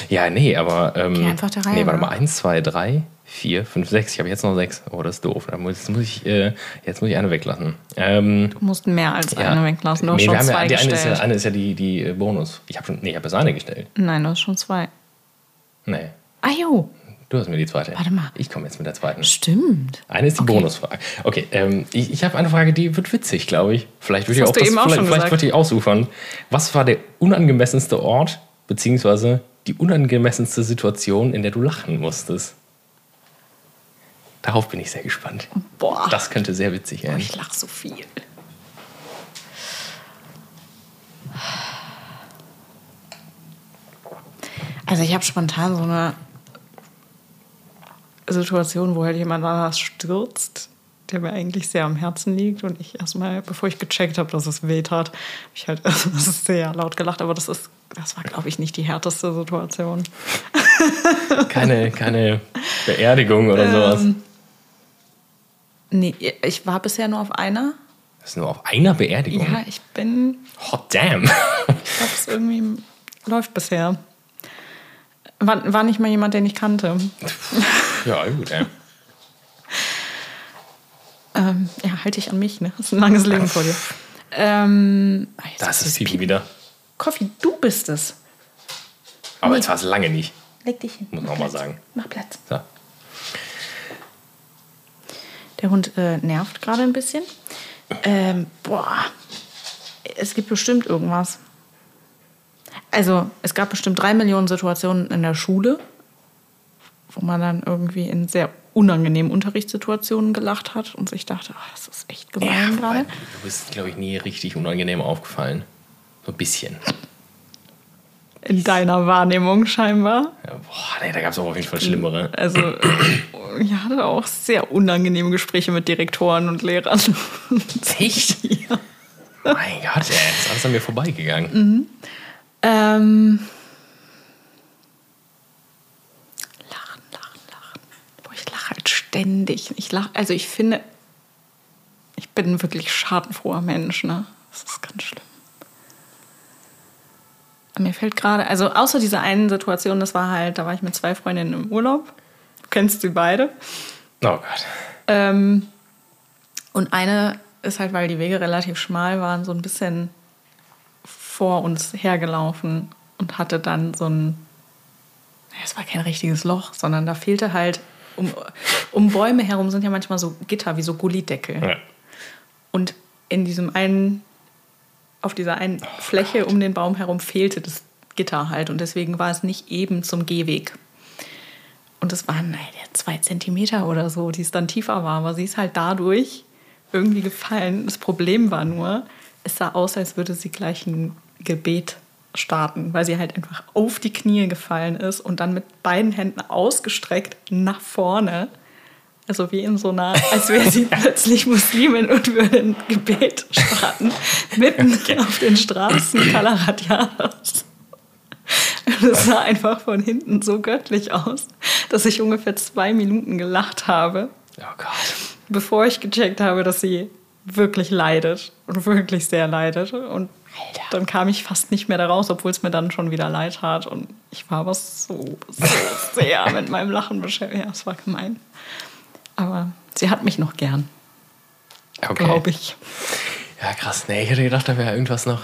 Ja, nee, aber. Ähm, Geh einfach der Reihe Nee, warte mal. Eins, zwei, drei, vier, fünf, sechs. Ich habe jetzt noch sechs. Oh, das ist doof. Da muss, jetzt, muss ich, äh, jetzt muss ich eine weglassen. Ähm, Du musst mehr als ja. eine weglassen. Du Nee, wir schon haben ja, zwei die eine ist gestellt. ja, eine ist ja die, die äh, Bonus. Ich habe schon. Nee, ich habe jetzt eine gestellt. Nein, du hast schon zwei. Nee. Ah, jo. Du hast mir die zweite. Warte mal. Ich komme jetzt mit der zweiten. Stimmt. Eine ist die Bonusfrage. Okay, ähm, ich, ich habe eine Frage, die wird witzig, glaube ich. Vielleicht die Das auch, du eben auch vielleicht, vielleicht gesagt. wird die ausufern. Was war der unangemessenste Ort, beziehungsweise die unangemessenste Situation, in der du lachen musstest? Darauf bin ich sehr gespannt. Boah. Das könnte sehr witzig werden. ich lach so viel. Also ich habe spontan so eine Situation, wo halt jemand anders stürzt, der mir eigentlich sehr am Herzen liegt und ich erstmal, bevor ich gecheckt habe, dass es weh tat, habe ich halt sehr laut gelacht, aber das ist das war glaube ich nicht die härteste Situation. Keine, keine Beerdigung oder sowas. Ähm, Nee, ich war bisher nur auf einer. Das ist nur auf einer Beerdigung. Ja, ich bin Hot damn. Ich glaube, es irgendwie läuft bisher. War, war nicht mal jemand, den ich kannte. ja, gut, ey. Ähm, ja, halte ich an mich, ne? Das ist ein langes Leben vor dir. Ähm, ah, Das ist Pipi wieder. Coffee, du bist es. Aber jetzt war es lange nicht. Leg dich hin. Muss man mal Platz. sagen. Mach Platz. So. Der Hund äh, nervt gerade ein bisschen. Ähm, boah, es gibt bestimmt irgendwas. Also, es gab bestimmt drei Millionen Situationen in der Schule, wo man dann irgendwie in sehr unangenehmen Unterrichtssituationen gelacht hat und sich dachte, oh, das ist echt gemein Ja, gerade. du bist, glaube ich, nie richtig unangenehm aufgefallen. So ein bisschen. In deiner Wahrnehmung scheinbar. Ja, boah, nee, da gab es auch auf jeden Fall schlimmere. Also, ich hatte auch sehr unangenehme Gespräche mit Direktoren und Lehrern. Echt? ja. Mein Gott, ey, das ist alles an mir vorbeigegangen. Mhm. Ähm, lachen, lachen, lachen. Boah, ich lache halt ständig. Ich lach, also ich finde, ich bin ein wirklich schadenfroher Mensch, ne? Das ist ganz schlimm. Mir fällt gerade, also außer dieser einen Situation, das war halt, da war ich mit zwei Freundinnen im Urlaub. Du kennst sie beide. Oh Gott. Ähm, und eine ist halt, weil die Wege relativ schmal waren, so ein bisschen vor uns hergelaufen und hatte dann so ein, es war kein richtiges Loch, sondern da fehlte halt, um, um Bäume herum sind ja manchmal so Gitter, wie so Gullideckel. Ja. Und in diesem einen, auf dieser einen Fläche um den Baum herum fehlte das Gitter halt. Und deswegen war es nicht eben zum Gehweg. Und es waren naja, zwei Zentimeter oder so, die es dann tiefer war. Aber sie ist halt dadurch irgendwie gefallen. Das Problem war nur, es sah aus, als würde sie gleich ein Gebet starten, weil sie halt einfach auf die Knie gefallen ist und dann mit beiden Händen ausgestreckt nach vorne. Also wie in so einer, als wäre sie plötzlich Muslimin und würde ein Gebet starten, mitten auf den Straßen Kalaradianos. Das sah einfach von hinten so göttlich aus, dass ich ungefähr zwei Minuten gelacht habe, Oh Gott. bevor ich gecheckt habe, dass sie wirklich leidet und wirklich sehr leidet. Und dann kam ich fast nicht mehr da raus, obwohl es mir dann schon wieder leid tat. Und ich war aber so, so sehr mit meinem Lachen beschäftigt. Ja, es war gemein. Aber sie hat mich noch gern, Okay. glaube ich. Ja, krass. Nee, ich hätte gedacht, da wäre irgendwas noch.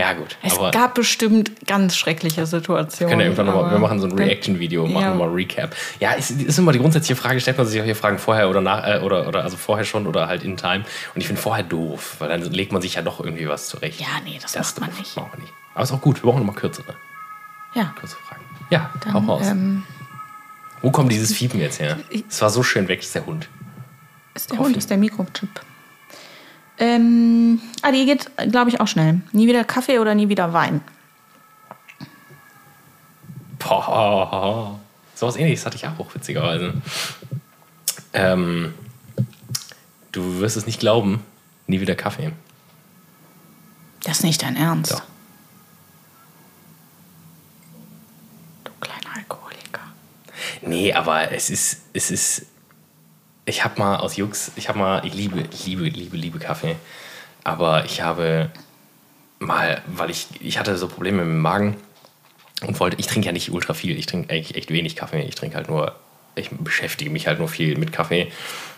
Ja, gut. Es gab bestimmt ganz schreckliche Situationen. können irgendwann nochmal, aber wir machen so ein Reaction-Video, machen Ja. nochmal Recap. Ja, es ist immer die grundsätzliche Frage, stellt man sich auch hier Fragen vorher oder nach, äh, oder, oder also vorher schon oder halt in Time. Und ich finde vorher doof, weil dann legt man sich ja doch irgendwie was zurecht. Ja, nee, das, Das ist macht man nicht. Machen wir nicht. Aber ist auch gut, wir brauchen nochmal kürzere, Ja, kürzere Fragen. Ja, dann, hau raus. ähm, Wo kommt dieses Fiepen jetzt her? Es war so schön weg, ist der Hund. ist der Hund, ist der Mikrochip. Ähm, ah, die geht, glaube ich, auch schnell. Nie wieder Kaffee oder nie wieder Wein. Boah, sowas ähnliches hatte ich auch, witzigerweise. Ähm, du wirst es nicht glauben, nie wieder Kaffee. Das ist nicht dein Ernst. Doch. Du kleiner Alkoholiker. Nee, aber es ist, es ist. Ich habe mal aus Jux, ich habe mal, ich liebe, liebe, liebe, liebe Kaffee. Aber ich habe mal, weil ich, ich hatte so Probleme mit dem Magen und wollte, ich trinke ja nicht ultra viel, ich trinke eigentlich echt wenig Kaffee. Ich trinke halt nur, ich beschäftige mich halt nur viel mit Kaffee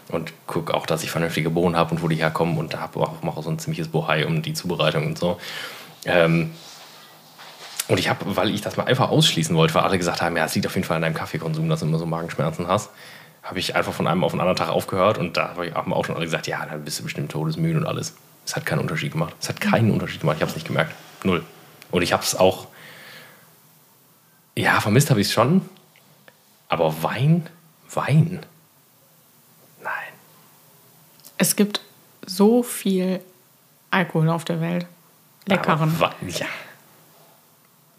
und gucke auch, dass ich vernünftige Bohnen habe und wo die herkommen und da habe auch, so ein ziemliches Bohai um die Zubereitung und so. Ähm, und ich habe, weil ich das mal einfach ausschließen wollte, weil alle gesagt haben, ja, es liegt auf jeden Fall an deinem Kaffeekonsum, dass du immer so Magenschmerzen hast, habe ich einfach von einem auf den anderen Tag aufgehört und da habe ich- haben auch schon alle gesagt, ja, dann bist du bestimmt todesmüde und alles. Es hat keinen Unterschied gemacht. Es hat keinen Unterschied gemacht. Ich habe es nicht gemerkt. Null. Und ich habe es auch, ja, vermisst habe ich es schon, aber Wein, Wein, nein. Es gibt so viel Alkohol auf der Welt. Leckeren. Aber Wein, ja.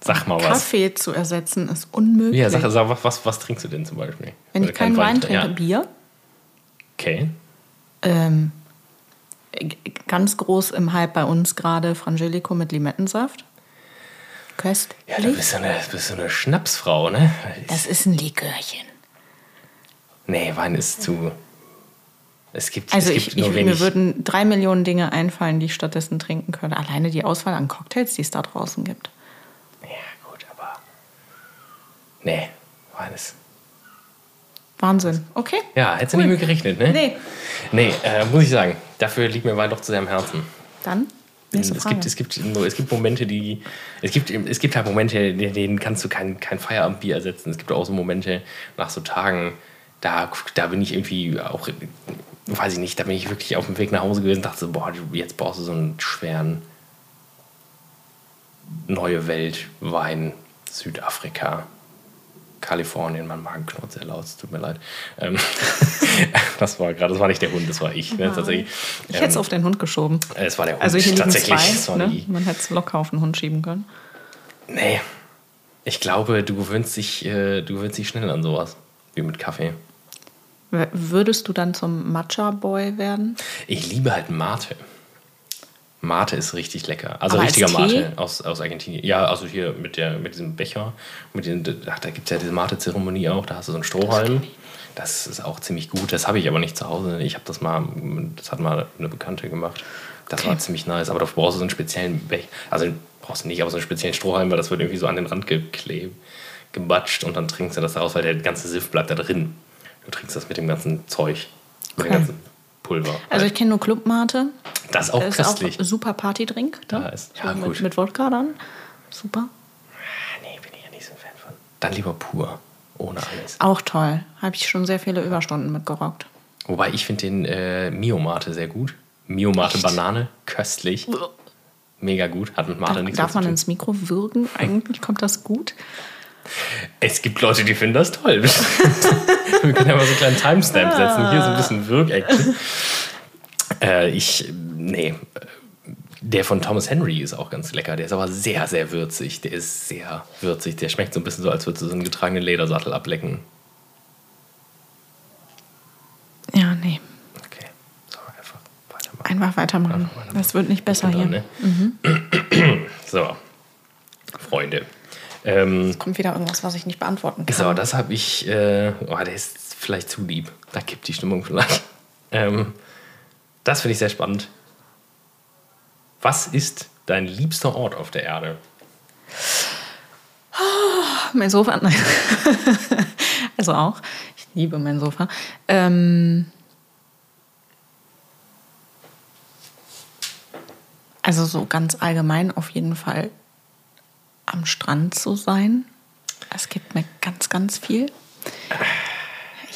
Sag mal was. Kaffee zu ersetzen ist unmöglich. Ja, sag, sag was, was, was trinkst du denn zum Beispiel? Wenn du ich keinen Wein trinke, Ja. Bier. Okay. Ähm, ganz groß im Hype bei uns gerade Frangelico mit Limettensaft. Köstlich. Ja, du bist so eine, bist so eine Schnapsfrau, ne? das ist ein Likörchen. Nee, Wein ist zu. Es gibt, Also es ich, gibt ich, nur mir wenig. würden drei Millionen Dinge einfallen, die ich stattdessen trinken könnte. Alleine die Auswahl an Cocktails, die es da draußen gibt. ja, gut, aber. Nee, Wein ist. Wahnsinn. Okay. Ja, hättest du nicht mit gerechnet, ne? Nee. Nee, äh, muss ich sagen. Dafür liegt mir Wein doch zu sehr am Herzen. Dann nächste es gibt, es, gibt, es gibt Momente, die. Es gibt, es gibt halt Momente, in denen kannst du kein, kein Feierabendbier ersetzen. Es gibt auch so Momente nach so Tagen, da, da bin ich irgendwie auch, weiß ich nicht, da bin ich wirklich auf dem Weg nach Hause gewesen und dachte so, boah, jetzt brauchst du so einen schweren neue Welt Wein, Südafrika. Kalifornien, mein Magen knurrt sehr laut, es tut mir leid. Ähm, das war gerade, das war nicht der Hund, das war ich. Ne, tatsächlich. ich hätte es auf den Hund geschoben. Es war der Hund Also hier tatsächlich. zwei. Ne? Man hätte es locker auf den Hund schieben können. Nee. Ich glaube, du gewöhnst dich, äh, du gewöhnst dich schnell an sowas. Wie mit Kaffee. Würdest du dann zum Matcha-Boy werden? Ich liebe halt Mate. Mate ist richtig lecker. Also Aber als richtiger Tee? Mate aus, aus Argentinien. Ja, also hier mit, der, mit diesem Becher. Mit den, ach, da gibt es ja diese Mate-Zeremonie auch. Da hast du so einen Strohhalm. Das ist auch ziemlich gut. Das habe ich aber nicht zu Hause. Ich habe das mal, das hat mal eine Bekannte gemacht. Das Okay. war ziemlich nice. Aber dafür brauchst du so einen speziellen Becher. Also brauchst du nicht, aber so einen speziellen Strohhalm, weil das wird irgendwie so an den Rand geklebt, gebatscht und dann trinkst du das daraus, weil der ganze Siff bleibt da drin. Du trinkst das mit dem ganzen Zeug. Mit dem Okay. ganzen Pulver. Also ich kenne nur Clubmate. das ist auch ist köstlich. auch super Partydrink. Da Ne? ist- so ja, mit, gut. mit Wodka dann. Super. Nee, bin ich ja nicht so ein Fan von. Dann lieber pur, ohne alles. Auch toll. Habe ich schon sehr viele Überstunden mitgerockt. Wobei ich finde den äh, Mio Mate sehr gut. Mio Mate Echt? Banane, köstlich. Mega gut. Hat mit Mate Darf, nichts darf man zu tun. ins Mikro würgen? Eigentlich kommt das gut. Es gibt Leute, die finden das toll. Wir können ja mal so einen kleinen Timestamp setzen. Hier so ein bisschen Wirk-Action. Äh, ich, nee. Der von Thomas Henry ist auch ganz lecker. Der ist aber sehr, sehr würzig. Der ist sehr würzig. Der schmeckt so ein bisschen so, als würdest du so einen getragenen Ledersattel ablecken. Ja, nee. Okay. So, einfach weitermachen. Einfach weitermachen. Einfach weitermachen. Das wird nicht besser Dran, hier. ne? So, Freunde. Ähm, Kommt wieder irgendwas, was ich nicht beantworten kann. so, das habe ich. Äh, oh, der ist vielleicht zu lieb. Da kippt die Stimmung vielleicht. Ähm, das finde ich sehr spannend. Was ist dein liebster Ort auf der Erde? Mein Sofa, nein. also auch. Ich liebe mein Sofa. Ähm, Also so ganz allgemein auf jeden Fall am Strand zu sein. Es gibt mir ganz, ganz viel.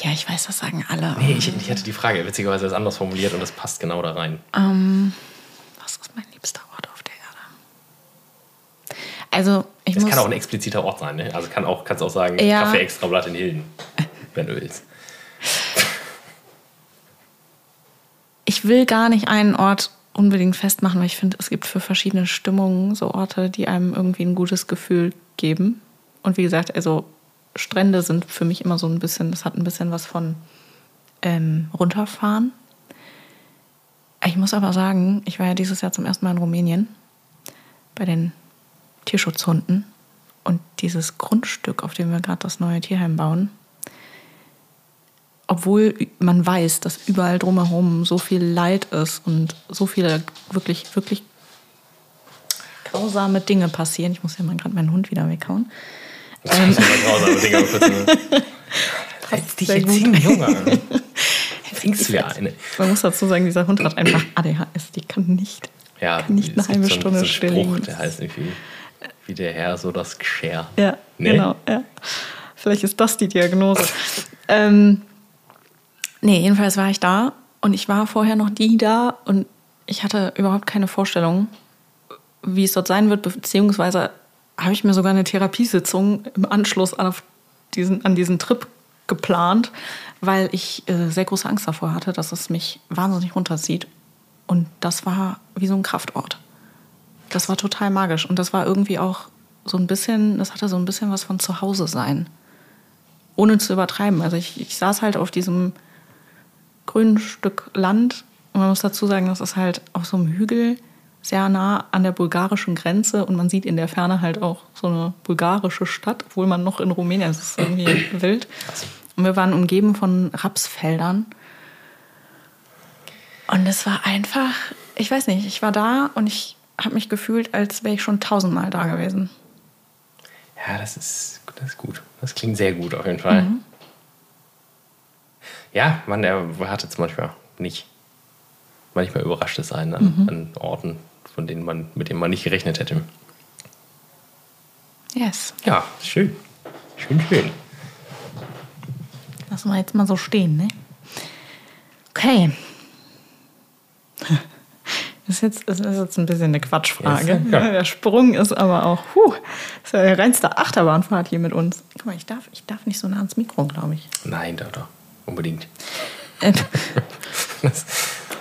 Ja, ich weiß, das sagen alle. Nee, ich, ich hätte die Frage witzigerweise das anders formuliert und das passt genau da rein. Ähm, was ist mein liebster Ort auf der Erde? Also, ich Es muss. kann auch ein expliziter Ort sein, ne? Also kann auch, kannst auch sagen, Ja. Kaffee Extrablatt in Hilden, wenn du willst. ich will gar nicht einen Ort unbedingt festmachen, weil ich finde, es gibt für verschiedene Stimmungen so Orte, die einem irgendwie ein gutes Gefühl geben. Und wie gesagt, also Strände sind für mich immer so ein bisschen, das hat ein bisschen was von ähm, runterfahren. Ich muss aber sagen, ich war ja dieses Jahr zum ersten Mal in Rumänien bei den Tierschutzhunden. Und dieses Grundstück, auf dem wir gerade das neue Tierheim bauen, obwohl man weiß, dass überall drumherum so viel Leid ist und so viele wirklich, wirklich grausame Dinge passieren. Ich muss ja mal gerade meinen Hund wieder weghauen. Aber grausame Dinge, mal. Halt dich sehr jetzt hin, Junge. Trinkst du ja eine. Man muss dazu sagen, dieser Hund hat einfach ADHS. Die kann nicht. Ja, Kann nicht eine halbe so Stunde so still Spruch, der heißt irgendwie, wie der Herr, so das Geschirr. Ja, Nee? genau. Ja. Vielleicht ist das die Diagnose. ähm, nee, jedenfalls war ich da und ich war vorher noch nie da und ich hatte überhaupt keine Vorstellung, wie es dort sein wird, beziehungsweise habe ich mir sogar eine Therapiesitzung im Anschluss auf diesen, an diesen Trip geplant, weil ich äh, sehr große Angst davor hatte, dass es mich wahnsinnig runterzieht. Und das war wie so ein Kraftort. Das war total magisch. Und das war irgendwie auch so ein bisschen, das hatte so ein bisschen was von Zuhause sein. Ohne zu übertreiben. Also ich, ich saß halt auf diesem grünen Stück Land. Und man muss dazu sagen, das ist halt auf so einem Hügel sehr nah an der bulgarischen Grenze und man sieht in der Ferne halt auch so eine bulgarische Stadt, obwohl man noch in Rumänien ist. Das ist irgendwie wild. Und wir waren umgeben von Rapsfeldern. Und es war einfach, ich weiß nicht, ich war da und ich habe mich gefühlt, als wäre ich schon tausendmal da gewesen. Ja, das ist, das ist gut. Das klingt sehr gut auf jeden Fall. Mhm. Ja, man erwartet es manchmal nicht. Manchmal überrascht es einen an, Mhm. an Orten, von denen man, mit denen man nicht gerechnet hätte. Yes. Ja, schön. Schön, schön. Lassen wir jetzt mal so stehen, ne? Okay. Das ist jetzt, das ist jetzt ein bisschen eine Quatschfrage. Yes, ja. Der Sprung ist aber auch, puh, das ist ja die reinste Achterbahnfahrt hier mit uns. Guck mal, ich darf, ich darf nicht so nah ans Mikro, glaube ich. Nein, doch, doch. Unbedingt. Äh, Das,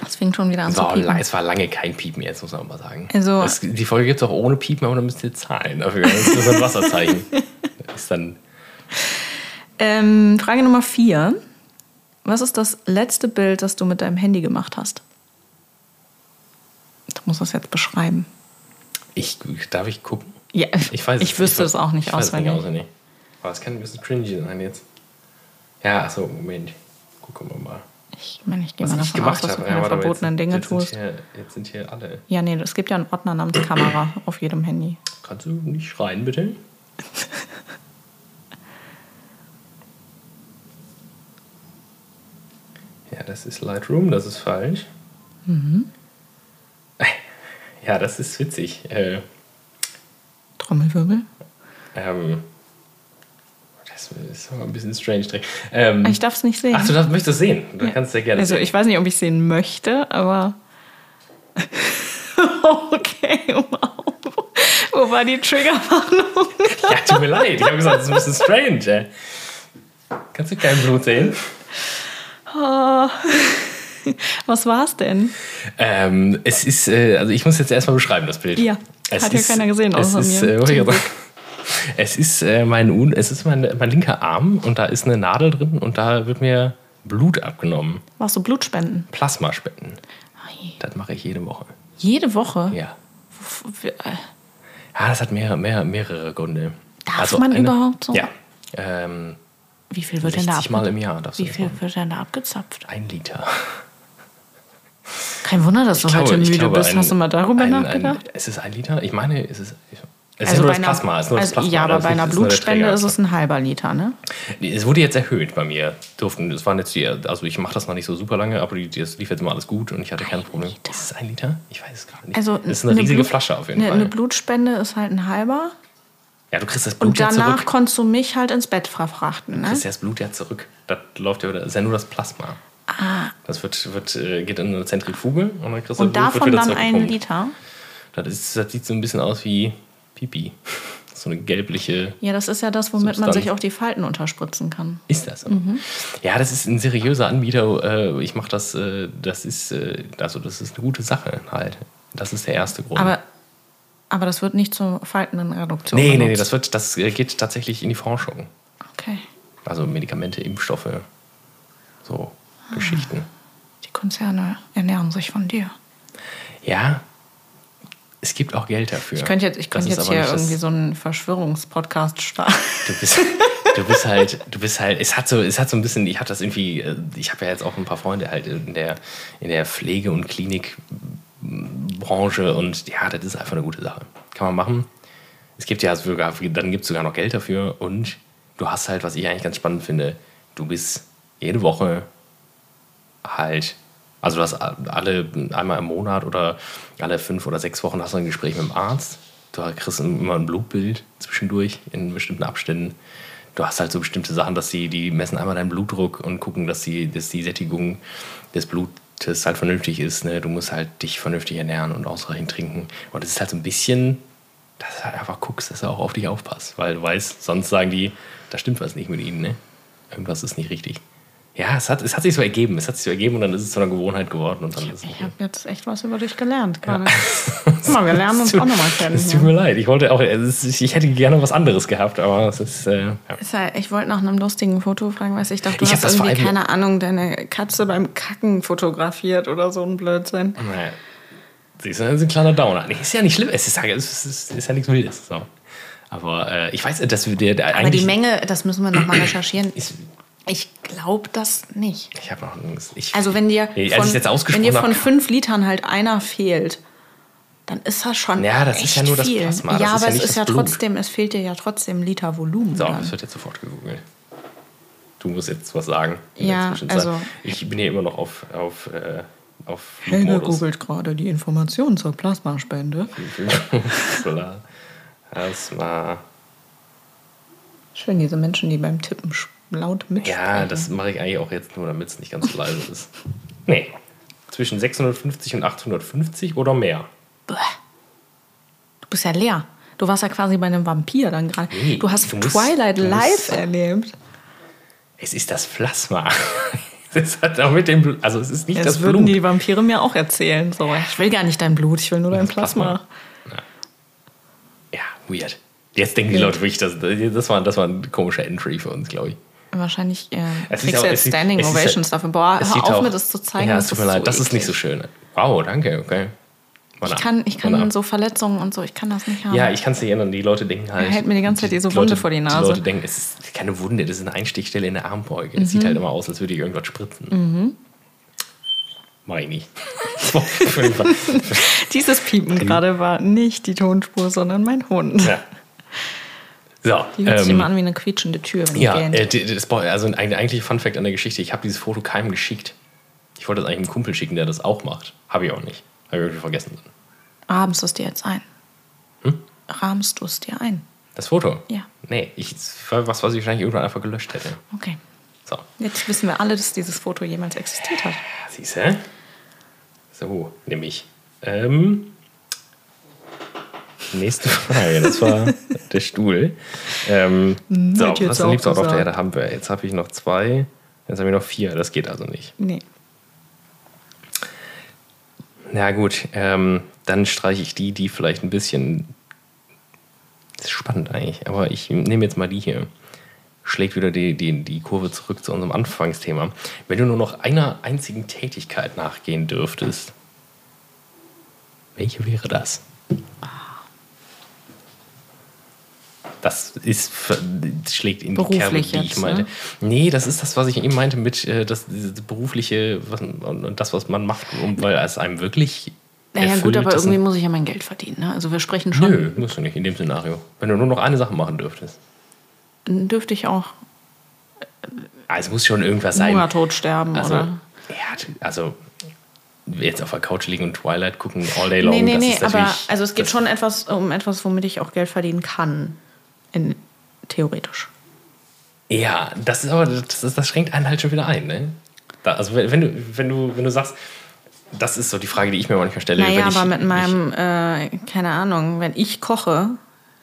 Das fängt schon wieder an es, zu war, piepen. lang- es war lange kein Piepen jetzt, muss man mal sagen. Also- das, die Folge gibt es auch ohne Piepen, aber dann müsst ihr zahlen dafür. Das ist ein Wasserzeichen. Das ist dann Ähm, Frage Nummer vier. Was ist das letzte Bild, das du mit deinem Handy gemacht hast? Du musst das jetzt beschreiben. Ich, darf ich gucken? Ja, Ich weiß ich wüsste es auch nicht ich weiß es auswendig. auswendig. Aber es kann ein bisschen cringy sein jetzt. Ja, achso, Moment. Gucken wir mal. Ich meine, ich gehe mal ich davon gemacht aus, dass du keine mal, verbotenen jetzt, Dinge jetzt tust. Hier, jetzt sind hier alle. Ja, nee, es gibt ja einen Ordner namens Kamera auf jedem Handy. Kannst du nicht schreien, bitte? ja, das ist Lightroom, das ist falsch. Mhm. Ja, das ist witzig. Äh, Trommelwirbel. ähm, das ist aber ein bisschen strange. Ähm, Ich darf es nicht sehen. ach, du darfst, möchtest sehen? Du kannst sehr gerne also sehen. ich weiß nicht, ob ich sehen möchte, aber okay, wow. Wo war die Triggerwarnung? Ja, tut mir leid. Ich habe gesagt, das ist ein bisschen strange. Ey. Kannst du kein Blut sehen? Oh. Was war's denn? Ähm, es ist, äh, also ich muss jetzt erstmal beschreiben, das Bild. Ja, es hat ja keiner gesehen, es außer ist, mir. Äh, ich es ist, äh, mein, es ist mein, mein linker Arm und da ist eine Nadel drin und da wird mir Blut abgenommen. Warst du Blutspenden? Plasmaspenden. Ei. Das mache ich jede Woche. Jede Woche? Ja. Äh, Ja, das hat mehrere, mehrere, mehrere Gründe. Darf man überhaupt so? Ja. Ähm, Wie viel wird denn 60 da Mal im Jahr du Wie viel wird denn da abgezapft? Ein Liter. Kein Wunder, dass du Ich heute glaube- ich müde glaube, bist. ein- Hast du mal darüber ein, nachgedacht? Ein, es ist ein Liter. Ich meine, es ist. Es ist ja nur das Plasma. Es ist nur das also, Plasma. ja, aber Das bei ist einer ist Blutspende ist es ein halber Liter, ne? Es wurde jetzt erhöht bei mir. Durften, es waren jetzt die, also ich mache das noch nicht so super lange, aber das lief jetzt immer alles gut und ich hatte kein Problem. Ist es ein Liter? Ich weiß es gerade nicht. Also das ist eine, riesige Blut- Flasche auf jeden eine, Fall. eine Blutspende ist halt ein halber. ja, du kriegst das Blut Und ja danach zurück. konntest du mich halt ins Bett verfrachten, Du ne? kriegst ja das Blut ja zurück. Das läuft ja wieder, das ist ja nur das Plasma. Ah. Das wird, wird, äh, geht in eine Zentrifuge und dann kriegst du Und das Blut, davon dann ein zurückgepumpt. Liter. Das, ist, das sieht so ein bisschen aus wie Pipi. So eine gelbliche. Ja, das ist ja das, womit man Substanz. sich auch die Falten unterspritzen kann. Ist das so? Mhm. Ja, das ist ein seriöser Anbieter. Äh, ich mache das, äh, das ist, äh, also das ist eine gute Sache halt. Das ist der erste Grund. Aber, aber das wird nicht zur Faltenreduktion nee, nee, nee, benutzt. das, wird, das geht tatsächlich in die Forschung. Okay. Also Medikamente, Impfstoffe, so Ah. Geschichten. Die Konzerne ernähren sich von dir. Ja, es gibt auch Geld dafür. Ich könnte jetzt, ich könnte jetzt hier irgendwie so einen Verschwörungspodcast starten. Du bist, du bist halt, du bist halt, es hat so, es hat so ein bisschen, ich hatte das irgendwie, äh, ich habe ja jetzt auch ein paar Freunde halt in der, in der Pflege- und Klinikbranche und ja, das ist einfach eine gute Sache. Kann man machen. Es gibt ja sogar, dann gibt es sogar noch Geld dafür und du hast halt, was ich eigentlich ganz spannend finde, du bist jede Woche halt, also du hast alle einmal im Monat oder alle fünf oder sechs Wochen hast du ein Gespräch mit dem Arzt. Du kriegst immer ein Blutbild zwischendurch in bestimmten Abständen. Du hast halt so bestimmte Sachen, dass die, die messen einmal deinen Blutdruck und gucken, dass die, dass die Sättigung des Blutes halt vernünftig ist. Ne? Du musst halt dich vernünftig ernähren und ausreichend trinken. Und es ist halt so ein bisschen, dass du halt einfach guckst, dass du auch auf dich aufpasst. Weil du weißt, sonst sagen die, da stimmt was nicht mit ihnen. Ne? Irgendwas ist nicht richtig. Ja, es hat, es hat sich so ergeben. Es hat sich so ergeben und dann ist es zu einer Gewohnheit geworden. Und dann ist Ich habe jetzt echt was über dich gelernt gerade. Guck mal, wir lernen uns auch nochmal kennen. Es tut mir leid. Ich wollte auch, ich hätte gerne was anderes gehabt, aber es ist, äh, ja. Ich wollte nach einem lustigen Foto fragen, weil ich dachte, du Ich hast irgendwie, keine Ahnung, deine Katze beim Kacken fotografiert oder so ein Blödsinn. Naja. Siehst du, das ist ein kleiner Downer. Nee, ist ja nicht schlimm. Es ist, es ist, ist ja nichts Wildes. So. Aber äh, ich weiß, dass wir der, der Aber die Menge, das müssen wir nochmal recherchieren. Ist, Ich glaube das nicht. ich habe noch. Ich, Also wenn dir, Nee, von, wenn dir von fünf Litern halt einer fehlt, dann ist das schon Ja, das ist ja nur das viel. Plasma, das ja, ist aber ja es ist das ja Blut. trotzdem, es fehlt dir ja trotzdem Liter Volumen. so, dann. das wird jetzt sofort gegoogelt. Du musst jetzt was sagen. in Ja, also- Ich bin hier immer noch auf. auf, äh, auf Helge Flugmodus. googelt gerade die Informationen zur Plasmaspende. Plasma. Schön, diese Menschen, die beim Tippen sch- laut mitsprechen. Ja, das mache ich eigentlich auch jetzt nur, damit es nicht ganz so leise ist. Nee. Zwischen 650 und 850 oder mehr. Bäh. Du bist ja leer. Du warst ja quasi bei einem Vampir dann gerade. Nee, du hast du musst- Twilight du live erlebt. Es ist das Plasma. Das hat auch mit dem Blut. Also es ist nicht Das, das würden Blut. die Vampire mir auch erzählen. So, ich will gar nicht dein Blut, ich will nur dein Plasma. Ja, weird. Jetzt denken die Leute wirklich, das, das, war, das war ein komischer Entry für uns, glaube ich. Wahrscheinlich äh, Es kriegst du jetzt Standing es ist- Ovations dafür. Boah, hör auf, auch- mir das zu zeigen. Ja, es tut mir leid, das ist nicht so schön. Wow, danke, okay. Ich kann, ich kann so Verletzungen und so, ich kann das nicht haben. Ja, ich kann es nicht ändern. Die Leute denken halt. Er hält mir die ganze Zeit diese Leute, Wunde vor die Nase. Die Leute denken, es ist keine Wunde, das ist eine Einstichstelle in der Armbeuge. Das sieht Mhm. halt immer aus, als würde ich irgendwas spritzen. Mach ich nicht. Dieses Piepen gerade war nicht die Tonspur, sondern mein Hund. ja. So, Die hört sich ähm, immer an wie eine quietschende Tür, Ja, äh, das, also ein eigentlicher Funfact an der Geschichte, ich habe dieses Foto keinem geschickt. Ich wollte das eigentlich einem Kumpel schicken, der das auch macht. Habe ich auch nicht. Habe ich irgendwie vergessen. Rahmst du es dir jetzt ein? Hm? Rahmst du es dir ein? Das Foto? Ja. Nee, ich, was, was ich wahrscheinlich irgendwann einfach gelöscht hätte. Okay. So, Jetzt wissen wir alle, dass dieses Foto jemals existiert hat. siehst du? So, nehme ich. Ähm, nächste Frage, das war der Stuhl. Ähm, so, ich jetzt was ist auch auf der. Erde haben wir? Jetzt habe ich noch zwei, jetzt habe ich noch vier, das geht also nicht. Nee. Na gut, ähm, dann streiche ich die, die vielleicht ein bisschen. Das ist spannend eigentlich, aber ich nehme jetzt mal die hier. Schlägt wieder die, die, die Kurve zurück zu unserem Anfangsthema. Wenn du nur noch einer einzigen Tätigkeit nachgehen dürftest, welche wäre das? Das ist, das schlägt in die Kerbe, die ich meinte. ne? Nee, das ist das, was ich eben meinte mit äh, das, dieses berufliche was, und, das, was man macht, um, weil es einem wirklich Naja, erfüllt, gut, aber das irgendwie muss ich ja mein Geld verdienen. Ne? Also wir sprechen schon, Nö, musst du nicht in dem Szenario. Wenn du nur noch eine Sache machen dürftest. dann dürfte ich auch Also muss schon irgendwas sein. Hungertod sterben Also, oder. ja, also jetzt auf der Couch liegen und Twilight gucken all day long. Nee, nee, das nee, aber also es geht das- schon etwas um etwas, womit ich auch Geld verdienen kann. In, theoretisch. Ja, das ist aber, das, ist, das schränkt einen halt schon wieder ein, ne? Da, also wenn, wenn, du, wenn, du, wenn du sagst, das ist so die Frage, die ich mir manchmal stelle. Naja, wenn ich, aber mit meinem, äh, keine Ahnung, wenn ich koche,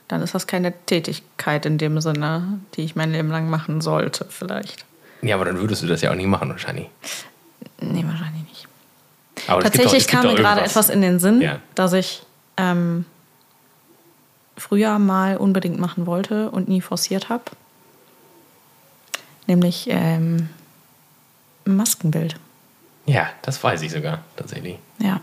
dann ist das keine Tätigkeit in dem Sinne, die ich mein Leben lang machen sollte, vielleicht. Ja, aber dann würdest du das ja auch nie machen, wahrscheinlich. Nee, wahrscheinlich nicht. Aber Tatsächlich doch- kam mir gerade etwas in den Sinn, Ja. dass ich ähm, früher mal unbedingt machen wollte und nie forciert habe. Nämlich ähm, Maskenbild. Ja, das weiß ich sogar, tatsächlich. Ja.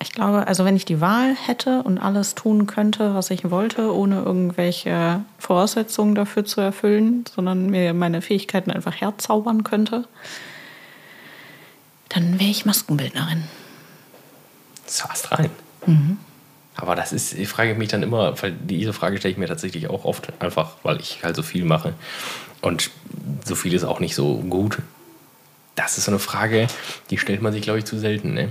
Ich glaube, also wenn ich die Wahl hätte und alles tun könnte, was ich wollte, ohne irgendwelche Voraussetzungen dafür zu erfüllen, sondern mir meine Fähigkeiten einfach herzaubern könnte, dann wäre ich Maskenbildnerin. Saßt rein. Mhm. Aber das ist, ich frage mich dann immer, weil diese Frage stelle ich mir tatsächlich auch oft, einfach weil ich halt so viel mache. Und so viel ist auch nicht so gut. Das ist so eine Frage, die stellt man sich, glaube ich, zu selten. Ne?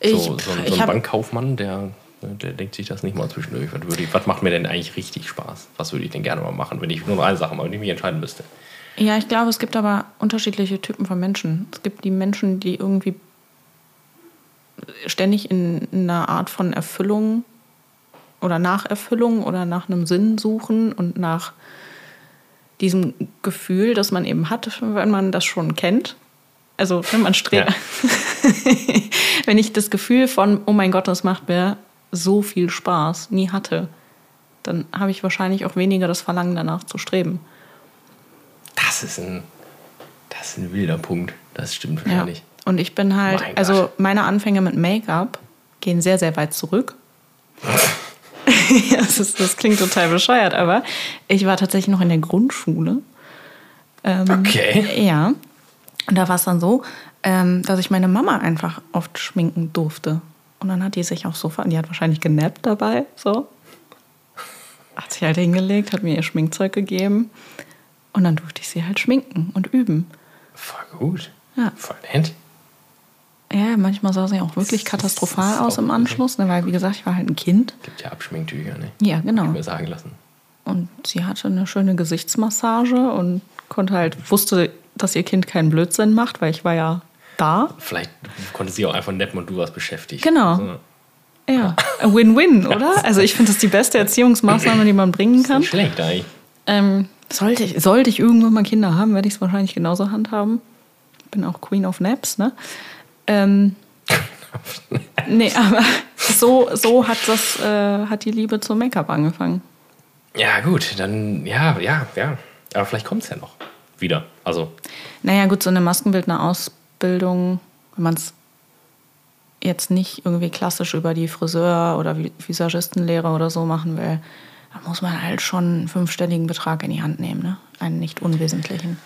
Ich, so, so, ein- so ein Bankkaufmann, der, der denkt sich das nicht mal zwischendurch. Was, würde ich, was macht mir denn eigentlich richtig Spaß? Was würde ich denn gerne mal machen, wenn ich nur eine Sache mache, wenn ich mich entscheiden müsste? ja, ich glaube, es gibt aber unterschiedliche Typen von Menschen. Es gibt die Menschen, die irgendwie ständig in, in einer Art von Erfüllung oder nach Erfüllung oder nach einem Sinn suchen und nach diesem Gefühl, das man eben hat, wenn man das schon kennt. Also wenn man strebt. Ja. wenn ich das Gefühl von, oh mein Gott, das macht mir so viel Spaß, nie hatte, dann habe ich wahrscheinlich auch weniger das Verlangen danach zu streben. Das ist ein, das ist ein wilder Punkt. Das stimmt Ja. Und ich bin halt, Mein Gott. also meine Anfänge mit Make-up gehen sehr, sehr weit zurück. das, ist, das klingt total bescheuert, aber ich war tatsächlich noch in der Grundschule. Ähm, Okay. Ja. Und da war es dann so, ähm, dass ich meine Mama einfach oft schminken durfte. Und dann hat die sich auch so, ver- die hat wahrscheinlich genappt dabei, so. Hat sich halt hingelegt, hat mir ihr Schminkzeug gegeben. Und dann durfte ich sie halt schminken und üben. Voll gut. Ja. Voll nett. Ja, manchmal sah sie auch wirklich ist- katastrophal ist aus im Anschluss, ne, weil wie gesagt, ich war halt ein Kind. Gibt ja Abschminktücher, ne? Ja, Hab ich genau. mir sagen lassen. Und sie hatte eine schöne Gesichtsmassage und konnte halt, wusste, dass ihr Kind keinen Blödsinn macht, weil ich war ja da. Vielleicht konnte sie auch einfach neppen und du warst beschäftigt. Genau. So. Ja, Win-Win, oder? Also ich finde das die beste Erziehungsmaßnahme, die man bringen kann. Nicht schlecht eigentlich. Ähm, sollte, ich, sollte ich irgendwann mal Kinder haben, werde ich es wahrscheinlich genauso handhaben. Ich bin auch Queen of Naps, ne? Ähm, nee, aber so, so hat das, äh, hat die Liebe zum Make-up angefangen. Ja, gut, dann, ja, ja, ja. Aber vielleicht kommt es ja noch wieder. Also, Naja, gut, so eine Maskenbildner-Ausbildung, wenn man es jetzt nicht irgendwie klassisch über die Friseur- oder Vi- Visagistenlehre oder so machen will, da muss man halt schon einen fünfstelligen Betrag in die Hand nehmen, ne? Einen nicht unwesentlichen.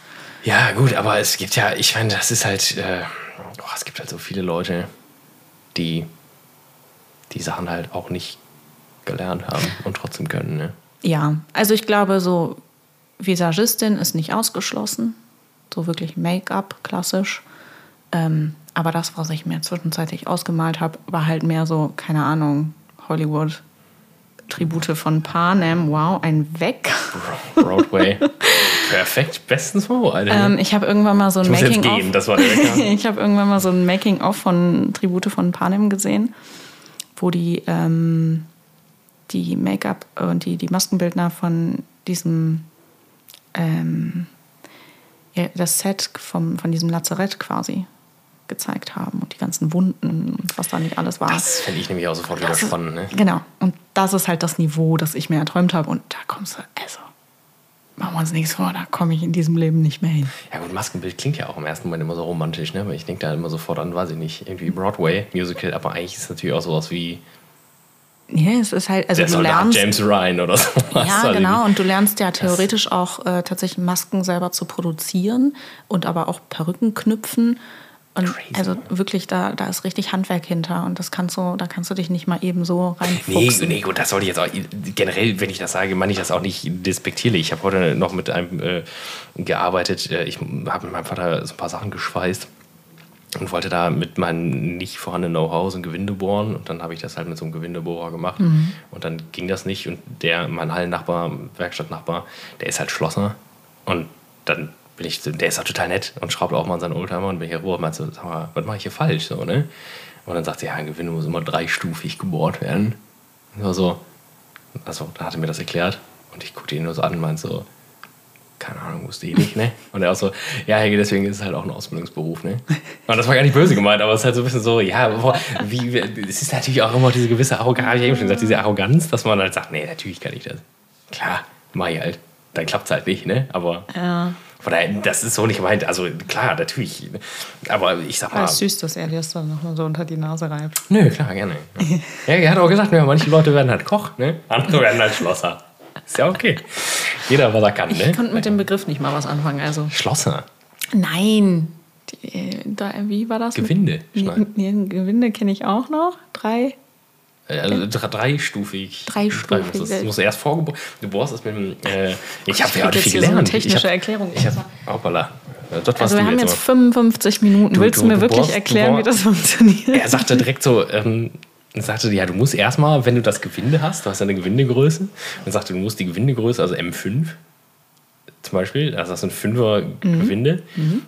ja, gut, aber es gibt ja, ich meine, das ist halt, äh, oh, es gibt halt so viele Leute, die die Sachen halt auch nicht gelernt haben und trotzdem können, ne? Ja, also ich glaube, so Visagistin ist nicht ausgeschlossen. So wirklich Make-up, klassisch. Ähm, aber das, was ich mir zwischenzeitlich ausgemalt habe, war halt mehr so, keine Ahnung, Hollywood. Tribute von Panem, wow, ein Weg. Broadway. Perfekt, bestens vorbereitet. ne? Ähm, ich habe irgendwann mal so ein Making-of. gehen, das war ich habe irgendwann mal so ein Making-of von Tribute von Panem gesehen, wo die, ähm, die Make-up und die, die Maskenbildner von diesem ähm, ja, das Set vom, von diesem Lazarett quasi gezeigt haben und die ganzen Wunden und was da nicht alles war. Das fände ich nämlich auch sofort wieder Das spannend, ne? Genau. Und das ist halt das Niveau, das ich mir erträumt habe. Und da kommst du, also, machen wir uns nichts vor, da komme ich in diesem Leben nicht mehr hin. Ja gut, Maskenbild klingt ja auch im ersten Moment immer so romantisch, ne? Aber ich denke da immer sofort an, weiß ich nicht, irgendwie Broadway, Musical, aber eigentlich ist es natürlich auch sowas wie Ja, es ist halt, also der du lernst. James Ryan oder so. Ja, genau. Und du lernst ja theoretisch auch äh, tatsächlich Masken selber zu produzieren und aber auch Perücken knüpfen Und also wirklich, da, da ist richtig Handwerk hinter und das kannst du, da kannst du dich nicht mal eben so Nee, reinfuchsen. nee, gut, das sollte ich jetzt auch. Generell, wenn ich das sage, meine ich das auch nicht despektierlich. Ich habe heute noch mit einem äh, gearbeitet. Äh, Ich habe mit meinem Vater so ein paar Sachen geschweißt und wollte da mit meinem nicht vorhandenen Know-how so ein Gewinde bohren. Und dann habe ich das halt mit so einem Gewindebohrer gemacht. Und dann ging das nicht. Und der, mein Hallennachbar, Werkstattnachbar, der ist halt Schlosser. Und dann bin ich, der ist halt total nett und schraubt auch mal an seinen Oldtimer und bin ich rüber und meinte so, sag mal, was mache ich hier falsch? So, ne? Und dann sagt sie, ja, ein Gewinde muss immer dreistufig gebohrt werden. War so, also, da hat er mir das erklärt und ich guckte ihn nur so an und meinte so, keine Ahnung, wusste ich nicht, ne? Und er auch so, ja, Helge, deswegen ist es halt auch ein Ausbildungsberuf, ne? Und das war gar nicht böse gemeint, aber es ist halt so ein bisschen so, ja, boah, wie, es ist natürlich auch immer diese gewisse Arroganz, habe ich eben schon gesagt, diese Arroganz, dass man halt sagt, nee, natürlich kann ich das. Klar, mach ich halt. Dann klappt es halt nicht, ne? Aber Ja. Von daher, das ist so nicht gemeint. Also klar, natürlich. Aber ich sag mal. Ist süß, dass er dir das dann nochmal so unter die Nase reibt. Nö, klar, gerne. Ja, er hat auch gesagt, ja, manche Leute werden halt Koch, ne? Andere werden halt Schlosser. Ist ja okay. Jeder, was er kann, Ich ne? konnte mit dem Begriff nicht mal was anfangen. Also Schlosser. nein. Die, äh, da, wie war das? Gewinde. Nee, Gewinde kenne ich auch noch. Drei. Also dre- dreistufig. Dreistufig. Das das muss erst vorgeboren. Du bohrst es mit dem. Äh, ich habe ja heute viel hier so eine gelernt. technische ich hab, Erklärung. Ich hab, hoppala. Das Also wir haben jetzt jetzt aber. 55 Minuten. Du- Willst du, du- mir wirklich bohrst- erklären, wie das funktioniert? Er sagte direkt so, ähm, er sagte, ja, du musst erstmal, wenn du das Gewinde hast, du hast ja eine Gewindegröße, und sagte, du musst die Gewindegröße, also M5 zum Beispiel, also das sind 5er Gewinde,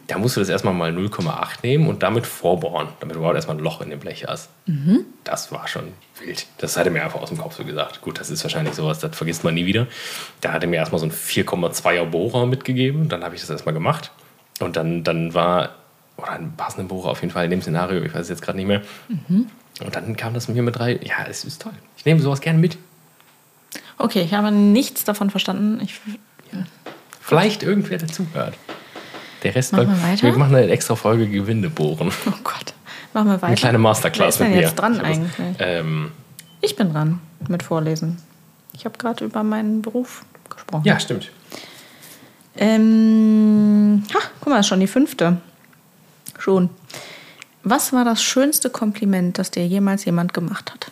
da musst du das erstmal mal 0,8 nehmen und damit vorbohren, damit du überhaupt erstmal ein Loch in dem Blech hast. Das war schon wild. Das hat er mir einfach aus dem Kopf so gesagt. Gut, das ist wahrscheinlich sowas, das vergisst man nie wieder. Da hat er mir erstmal so einen 4,2er Bohrer mitgegeben, dann habe ich das erstmal gemacht und dann, dann war, oder einen passenden Bohrer auf jeden Fall in dem Szenario, ich weiß es jetzt gerade nicht mehr, und dann kam das mir mit drei. Ja, es ist toll. Ich nehme sowas gerne mit. Okay, ich habe nichts davon verstanden. Ich, Vielleicht irgendwer dazuhört. Der Rest Machen wir bleibt- weiter? Wir machen eine extra Folge Gewinde bohren. oh Gott. Machen wir weiter. Eine kleine Wer Masterclass ist denn mit mir. jetzt dran Ich das- eigentlich? Ähm, Ich bin dran mit Vorlesen. Ich habe gerade über meinen Beruf gesprochen. ja, stimmt. Ähm, ha, guck mal, ist schon die fünfte. Schon. Was war das schönste Kompliment, das dir jemals jemand gemacht hat?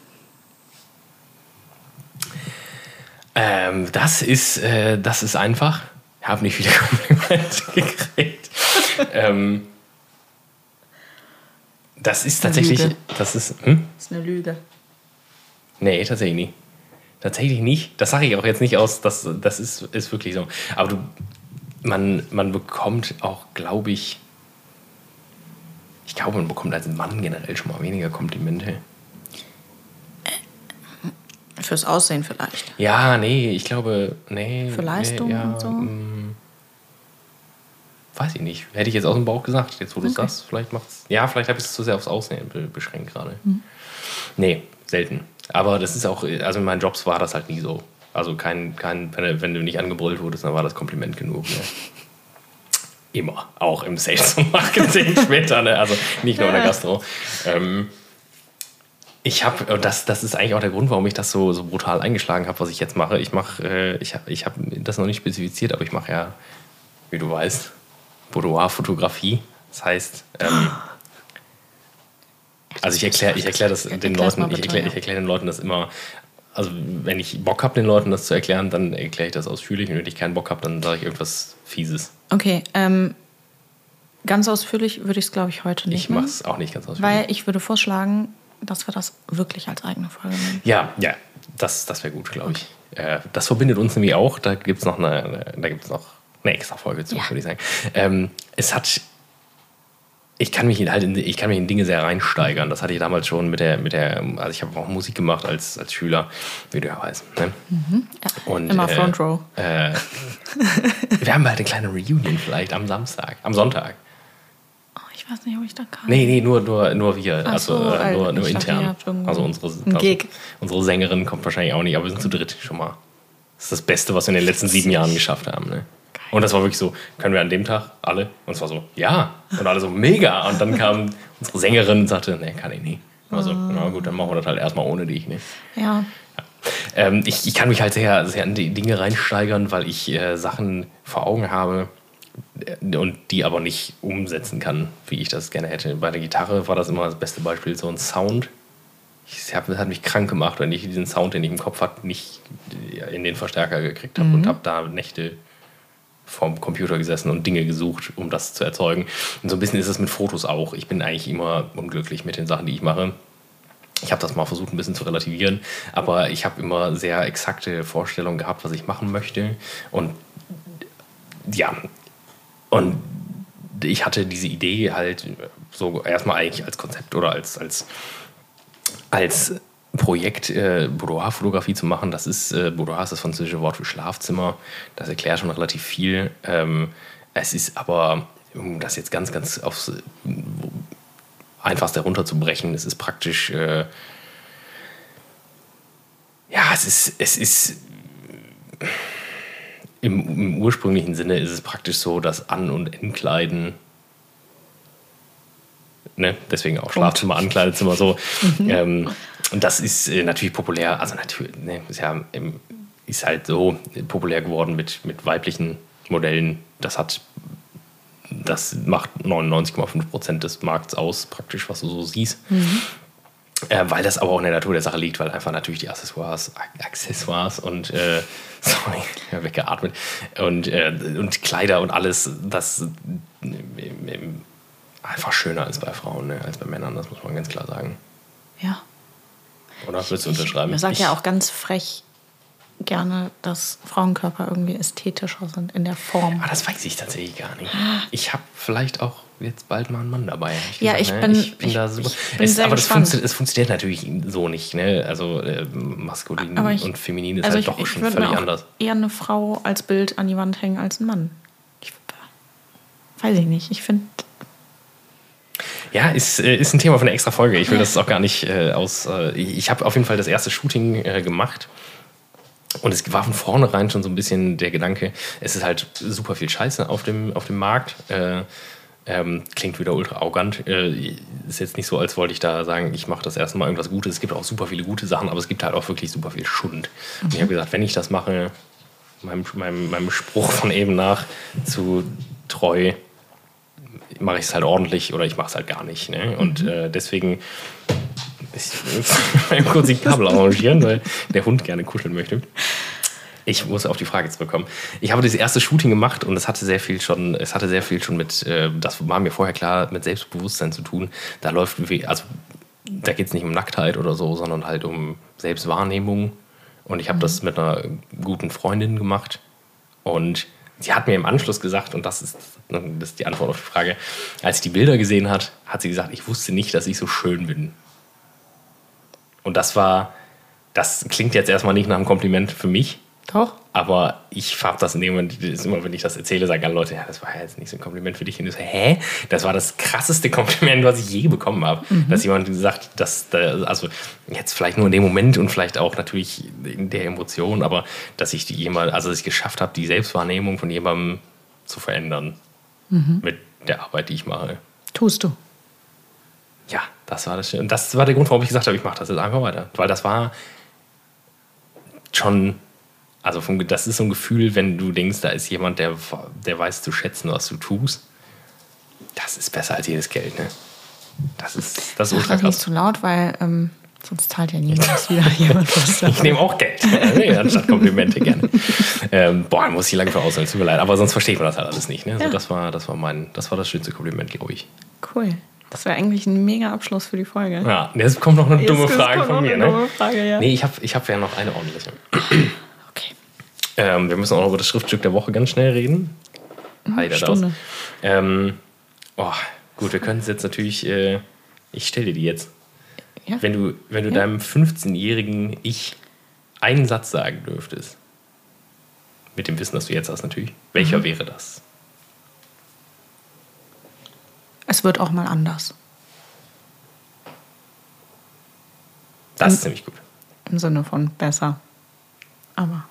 Ähm, das, ist, äh, das ist einfach. Habe nicht viele Komplimente gekriegt. ähm, das ist tatsächlich. Lüge. Das ist. Hm? Das ist eine Lüge. Nee, tatsächlich nicht. Tatsächlich nicht. Das sage ich auch jetzt nicht aus, das, das ist, ist wirklich so. Aber du, man, man bekommt auch, glaube ich, ich glaube, man bekommt als Mann generell schon mal weniger Komplimente. Fürs Aussehen vielleicht. Ja, nee, ich glaube, nee. Für Leistung nee, ja, und so? mm, weiß ich nicht. Hätte ich jetzt aus dem Bauch gesagt, jetzt wo du es Okay. sagst, vielleicht macht's. Ja, vielleicht habe ich es zu sehr aufs Aussehen be beschränkt gerade. Mhm. Nee, selten. Aber das ist auch, also in meinen Jobs war das halt nie so. Also kein, kein wenn, du- wenn du nicht angebrüllt wurdest, dann war das Kompliment genug. Ne? Immer. Auch im Sales und Marketing später, ne? Also nicht nur in der Gastro. Ähm, ich habe, und das, das ist eigentlich auch der Grund, warum ich das so, so brutal eingeschlagen habe, was ich jetzt mache. Ich mache, äh, ich habe ich hab das noch nicht spezifiziert, aber ich mache ja, wie du weißt, Boudoir-Fotografie. Das heißt, ähm, also ich erkläre ich erklär das den Leuten, ich erkläre ich erklär den Leuten das immer, also wenn ich Bock habe, den Leuten das zu erklären, dann erkläre ich das ausführlich. Und wenn ich keinen Bock habe, dann sage ich irgendwas Fieses. Okay, ähm, ganz ausführlich würde ich es, glaube ich, heute nicht Ich mache es auch nicht ganz ausführlich. Weil ich würde vorschlagen, dass wir das wirklich als eigene Folge nehmen. Ja, ja, das, das wäre gut, glaube ich. Äh, das verbindet uns nämlich auch. Da gibt es noch eine, eine, da gibt's noch eine extra Folge zu, Ja. würde ich sagen. Ähm, es hat. Ich kann mich in, halt in, ich kann mich in Dinge sehr reinsteigern. Das hatte ich damals schon mit der, mit der, also ich habe auch Musik gemacht als, als Schüler, wie du ja weißt. Ne? Ja, Und, immer äh, Front Row. Äh, wir haben bald eine kleine Reunion vielleicht am Samstag, am Sonntag. Ich weiß nicht, ob ich da kann. Nee, nee, nur, nur, nur wir. Ach also so, äh, nur, nur dachte, intern. Also unsere, also unsere Sängerin kommt wahrscheinlich auch nicht, aber wir sind zu dritt schon mal. Das ist das Beste, was wir in den letzten sieben Jahren geschafft haben. Ne? Und das war wirklich so, können wir an dem Tag alle? Und es war so, ja. Und alle so, mega. Und dann kam unsere Sängerin und sagte, nee, kann ich nicht. Also, na gut, dann machen wir das halt erstmal ohne dich. Ne? Ja, Ähm, ich, ich kann mich halt sehr, sehr in die Dinge reinsteigern, weil ich äh, Sachen vor Augen habe, und die aber nicht umsetzen kann, wie ich das gerne hätte. Bei der Gitarre war das immer das beste Beispiel, so ein Sound. Ich hab, das hat mich krank gemacht, wenn ich diesen Sound, den ich im Kopf hatte, nicht in den Verstärker gekriegt habe mhm. und habe da Nächte vorm Computer gesessen und Dinge gesucht, um das zu erzeugen. Und so ein bisschen ist es mit Fotos auch. Ich bin eigentlich immer unglücklich mit den Sachen, die ich mache. Ich habe das mal versucht, ein bisschen zu relativieren, aber ich habe immer sehr exakte Vorstellungen gehabt, was ich machen möchte. Und ja, und ich hatte diese Idee halt so erstmal eigentlich als Konzept oder als, als, als Projekt äh, Boudoir-Fotografie zu machen. Das ist, äh, Boudoir ist das französische Wort für Schlafzimmer. Das erklärt schon relativ viel. Ähm, es ist aber, um das jetzt ganz, ganz aufs einfachste runterzubrechen, es ist praktisch, äh, ja, es ist, es ist, im, im, ursprünglichen Sinne ist es praktisch so, dass An- und Entkleiden Ne? Deswegen auch Schlafzimmer, Ankleidezimmer so. Mhm. Ähm, und das ist äh, natürlich populär, also natürlich, ne, ist ja ist halt so populär geworden mit, mit weiblichen Modellen. Das hat, das macht 99,5 Prozent des Markts aus, praktisch, was du so siehst. Mhm. Äh, weil das aber auch in der Natur der Sache liegt, weil einfach natürlich die Accessoires, Accessoires und äh, sorry, weggeatmet und, äh, und Kleider und alles, das äh, einfach schöner als bei Frauen, ne, als bei Männern, das muss man ganz klar sagen. Ja. Oder willst du unterschreiben? Man sagt ja auch ganz frech gerne, dass Frauenkörper irgendwie ästhetischer sind in der Form. Aber ah, das weiß ich tatsächlich gar nicht. Ich habe vielleicht auch jetzt bald mal einen Mann dabei. Ich ja, gesagt, ich, ne? bin, ich bin ich, da super. Bin es, aber das funktioniert, es funktioniert natürlich so nicht. Ne? Also äh, maskulin ich, und feminin ist also halt doch schon völlig anders. Eher eine Frau als Bild an die Wand hängen als ein Mann. Weiß ich nicht. Ich finde ja, ist, äh, ist ein Thema von einer extra Folge. Ich will das auch gar nicht äh, aus. Äh, ich habe auf jeden Fall das erste Shooting äh, gemacht. Und es war von vornherein schon so ein bisschen der Gedanke, es ist halt super viel Scheiße auf dem, auf dem Markt. Äh, ähm, klingt wieder ultra arrogant. Äh, ist jetzt nicht so, als wollte ich da sagen, ich mache das erste Mal irgendwas Gutes. Es gibt auch super viele gute Sachen, aber es gibt halt auch wirklich super viel Schund. Mhm. Und ich habe gesagt, wenn ich das mache, meinem, meinem, meinem Spruch von eben nach zu treu, mache ich es halt ordentlich oder ich mache es halt gar nicht. Ne? Und mhm. äh, deswegen ich kurz die Kabel arrangieren, weil der Hund gerne kuscheln möchte. Ich muss auf die Frage zurückkommen. Ich habe das erste Shooting gemacht und es hatte sehr viel schon, es hatte sehr viel schon mit, äh, das war mir vorher klar, mit Selbstbewusstsein zu tun. Da läuft, also da geht es nicht um Nacktheit oder so, sondern halt um Selbstwahrnehmung. Und ich habe mhm. das mit einer guten Freundin gemacht und sie hat mir im Anschluss gesagt, und das ist, das ist die Antwort auf die Frage, als sie die Bilder gesehen hat, hat sie gesagt, ich wusste nicht, dass ich so schön bin. Und das war, das klingt jetzt erstmal nicht nach einem Kompliment für mich. Doch. Aber ich habe das in dem Moment, immer, wenn ich das erzähle, sagen alle Leute, ja, das war ja jetzt nicht so ein Kompliment für dich. Und ich so, hä? Das war das krasseste Kompliment, was ich je bekommen habe. Mhm. Dass jemand sagt, dass, also jetzt vielleicht nur in dem Moment und vielleicht auch natürlich in der Emotion, aber dass ich die jemand, also dass ich geschafft habe, die Selbstwahrnehmung von jemandem zu verändern mhm. mit der Arbeit, die ich mache. Tust du. Ja, das war das. Und das war der Grund, warum ich gesagt habe, ich mache das jetzt einfach weiter. Weil das war schon also vom, das ist so ein Gefühl, wenn du denkst, da ist jemand, der, der weiß zu schätzen, was du tust. Das ist besser als jedes Geld, ne? Das ist, das ist ultra krass. nicht zu laut, weil ähm, sonst zahlt ja niemand wieder jemand was. ich nehme auch Geld, anstatt Komplimente gerne. ähm, boah, muss ich lange für ausholen, tut mir leid. Aber sonst versteht man das halt alles nicht. Ne? Ja. Das, war, das, war mein, das war das schönste Kompliment, glaube ich. Cool. Das wäre eigentlich ein mega Abschluss für die Folge. Ja, jetzt kommt noch eine jetzt dumme Frage von mir. Ne? Dumme Frage, ja. Nee, ich habe ich hab ja noch eine ordentliche. Ähm, wir müssen auch noch über das Schriftstück der Woche ganz schnell reden. Mhm, Heider Stunde. Ähm, oh, gut, wir können es jetzt natürlich. Äh, ich stelle dir die jetzt. Ja. Wenn du, wenn du ja. deinem 15-jährigen Ich einen Satz sagen dürftest, mit dem Wissen, das du jetzt hast natürlich, welcher mhm. wäre das? Es wird auch mal anders. Das Im, ist ziemlich gut. Im Sinne von besser. Aber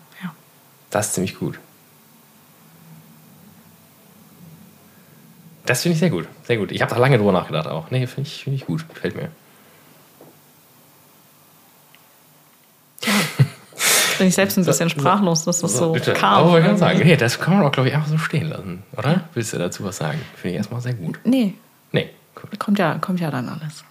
das ist ziemlich gut. Das finde ich sehr gut. Sehr gut. Ich habe da lange drüber nachgedacht auch. Nee, finde ich, find ich gut. Gefällt mir. bin ich selbst ein bisschen sprachlos, dass das so, bitte. kam. Aber ich kann sagen, nee, das kann man auch, glaube ich, einfach so stehen lassen, oder? Willst du dazu was sagen? Finde ich erstmal sehr gut. Nee, Nee, gut. kommt ja, kommt ja dann alles.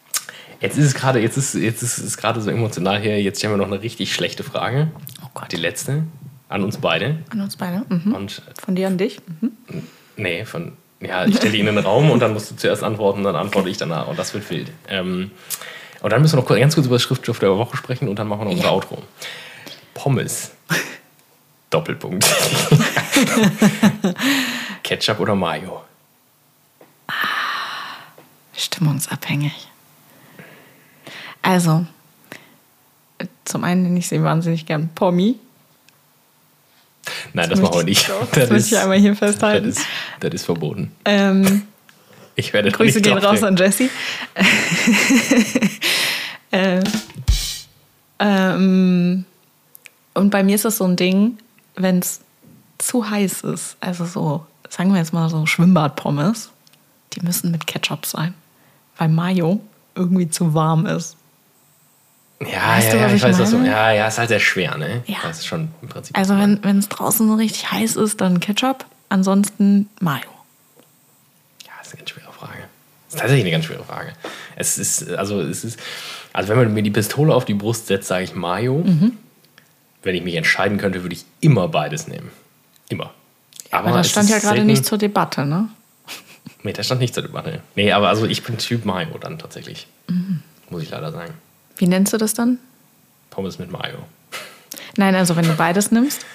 Jetzt ist es gerade, jetzt ist, jetzt ist es gerade so emotional hier. Jetzt stellen wir noch eine richtig schlechte Frage. Oh Gott. Die letzte. An uns beide. An uns beide. Mhm. Und Von dir an dich. Mhm. nee, von. Ja, ich stelle in den Raum und dann musst du zuerst antworten, dann antworte ich danach. Und das wird wild. Ähm, und dann müssen wir noch ganz kurz über das Schriftstoff der Woche sprechen und dann machen wir noch unser Ja. Outro. Pommes. Doppelpunkt. Ketchup oder Mayo? Stimmungsabhängig. Also, zum einen nenne ich sie wahnsinnig gern Pommi. Nein, das, Das machen wir nicht. doch, das möchte ich einmal hier festhalten. Das ist, das ist verboten. Ähm, Ich werde Grüße gehen raus an Jessie. äh, ähm, und bei mir ist das so ein Ding, wenn es zu heiß ist, also so, sagen wir jetzt mal so Schwimmbadpommes, die müssen mit Ketchup sein, weil Mayo irgendwie zu warm ist. Ja, Weißt ja, du, ja, was ich ich weiß das so. meine? Ja, ja, ist halt sehr schwer, ne? Ja. Das ist schon im Prinzip. Also wenn es draußen so richtig heiß ist, dann Ketchup, ansonsten Mayo. Ja, das ist eine ganz schwere Frage. Das ist tatsächlich eine ganz schwere Frage. Es ist, also, es ist, also wenn man mir die Pistole auf die Brust setzt, sage ich Mayo. Mhm. Wenn ich mich entscheiden könnte, würde ich immer beides nehmen. Immer. Aber das es stand ja gerade nicht zur Debatte, ne? Nee, das stand nicht zur Debatte. Nee, aber also ich bin Typ Mayo dann tatsächlich. Mhm. Muss ich leider sagen. Wie nennst du das dann? Pommes mit Mayo. Nein, also wenn du beides nimmst.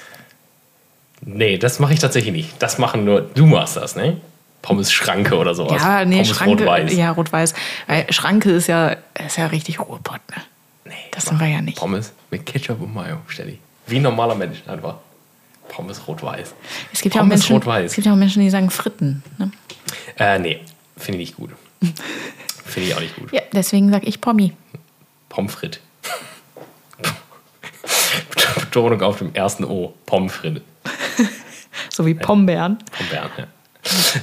Nee, das mache ich tatsächlich nicht. Das machen nur, du machst das, ne? Pommes Schranke oder sowas. Ja, nee, Pommes Schranke. rot-weiß. Ja, rot-weiß. Weil Schranke ist ja, ist ja richtig Ruhrpott, ne? Nee, Das sind wir ja nicht. Pommes mit Ketchup und Mayo, Steli. Wie ein normaler Mensch einfach. Pommes rot-weiß. Es gibt, ja auch Pommes Menschen, rot-weiß. es gibt ja auch Menschen, die sagen Fritten. Ne? Äh, nee, finde ich nicht gut. finde ich auch nicht gut. Ja, deswegen sage ich Pommi. Pommes frites. Betonung auf dem ersten O. Pommes frites. So wie Pombeeren. Vom Bern, ja.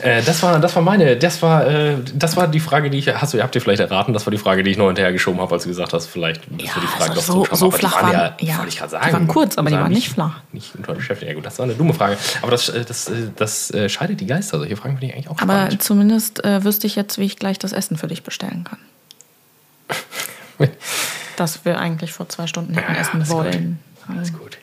Äh, das war, das war meine, das war, äh, das war die Frage, die ich, hast du, habt ihr vielleicht erraten, das war die Frage, die ich noch hinterher geschoben habe, als du gesagt hast, vielleicht müssen wir die Frage doch so, so Aber die flach waren waren, ja, ja, wollte ich gerade Die sagen. waren kurz, aber die waren nicht flach. Nicht unter Beschäftigung. Ja gut, das war eine dumme Frage. Aber das, äh, das, äh, das äh, scheidet die Geister. Solche Fragen finde ich eigentlich auch Aber spannend. zumindest äh, wüsste ich jetzt, wie ich gleich das Essen für dich bestellen kann. Das wir eigentlich vor zwei Stunden hätten Ja, essen alles gut. wollen. Alles gut.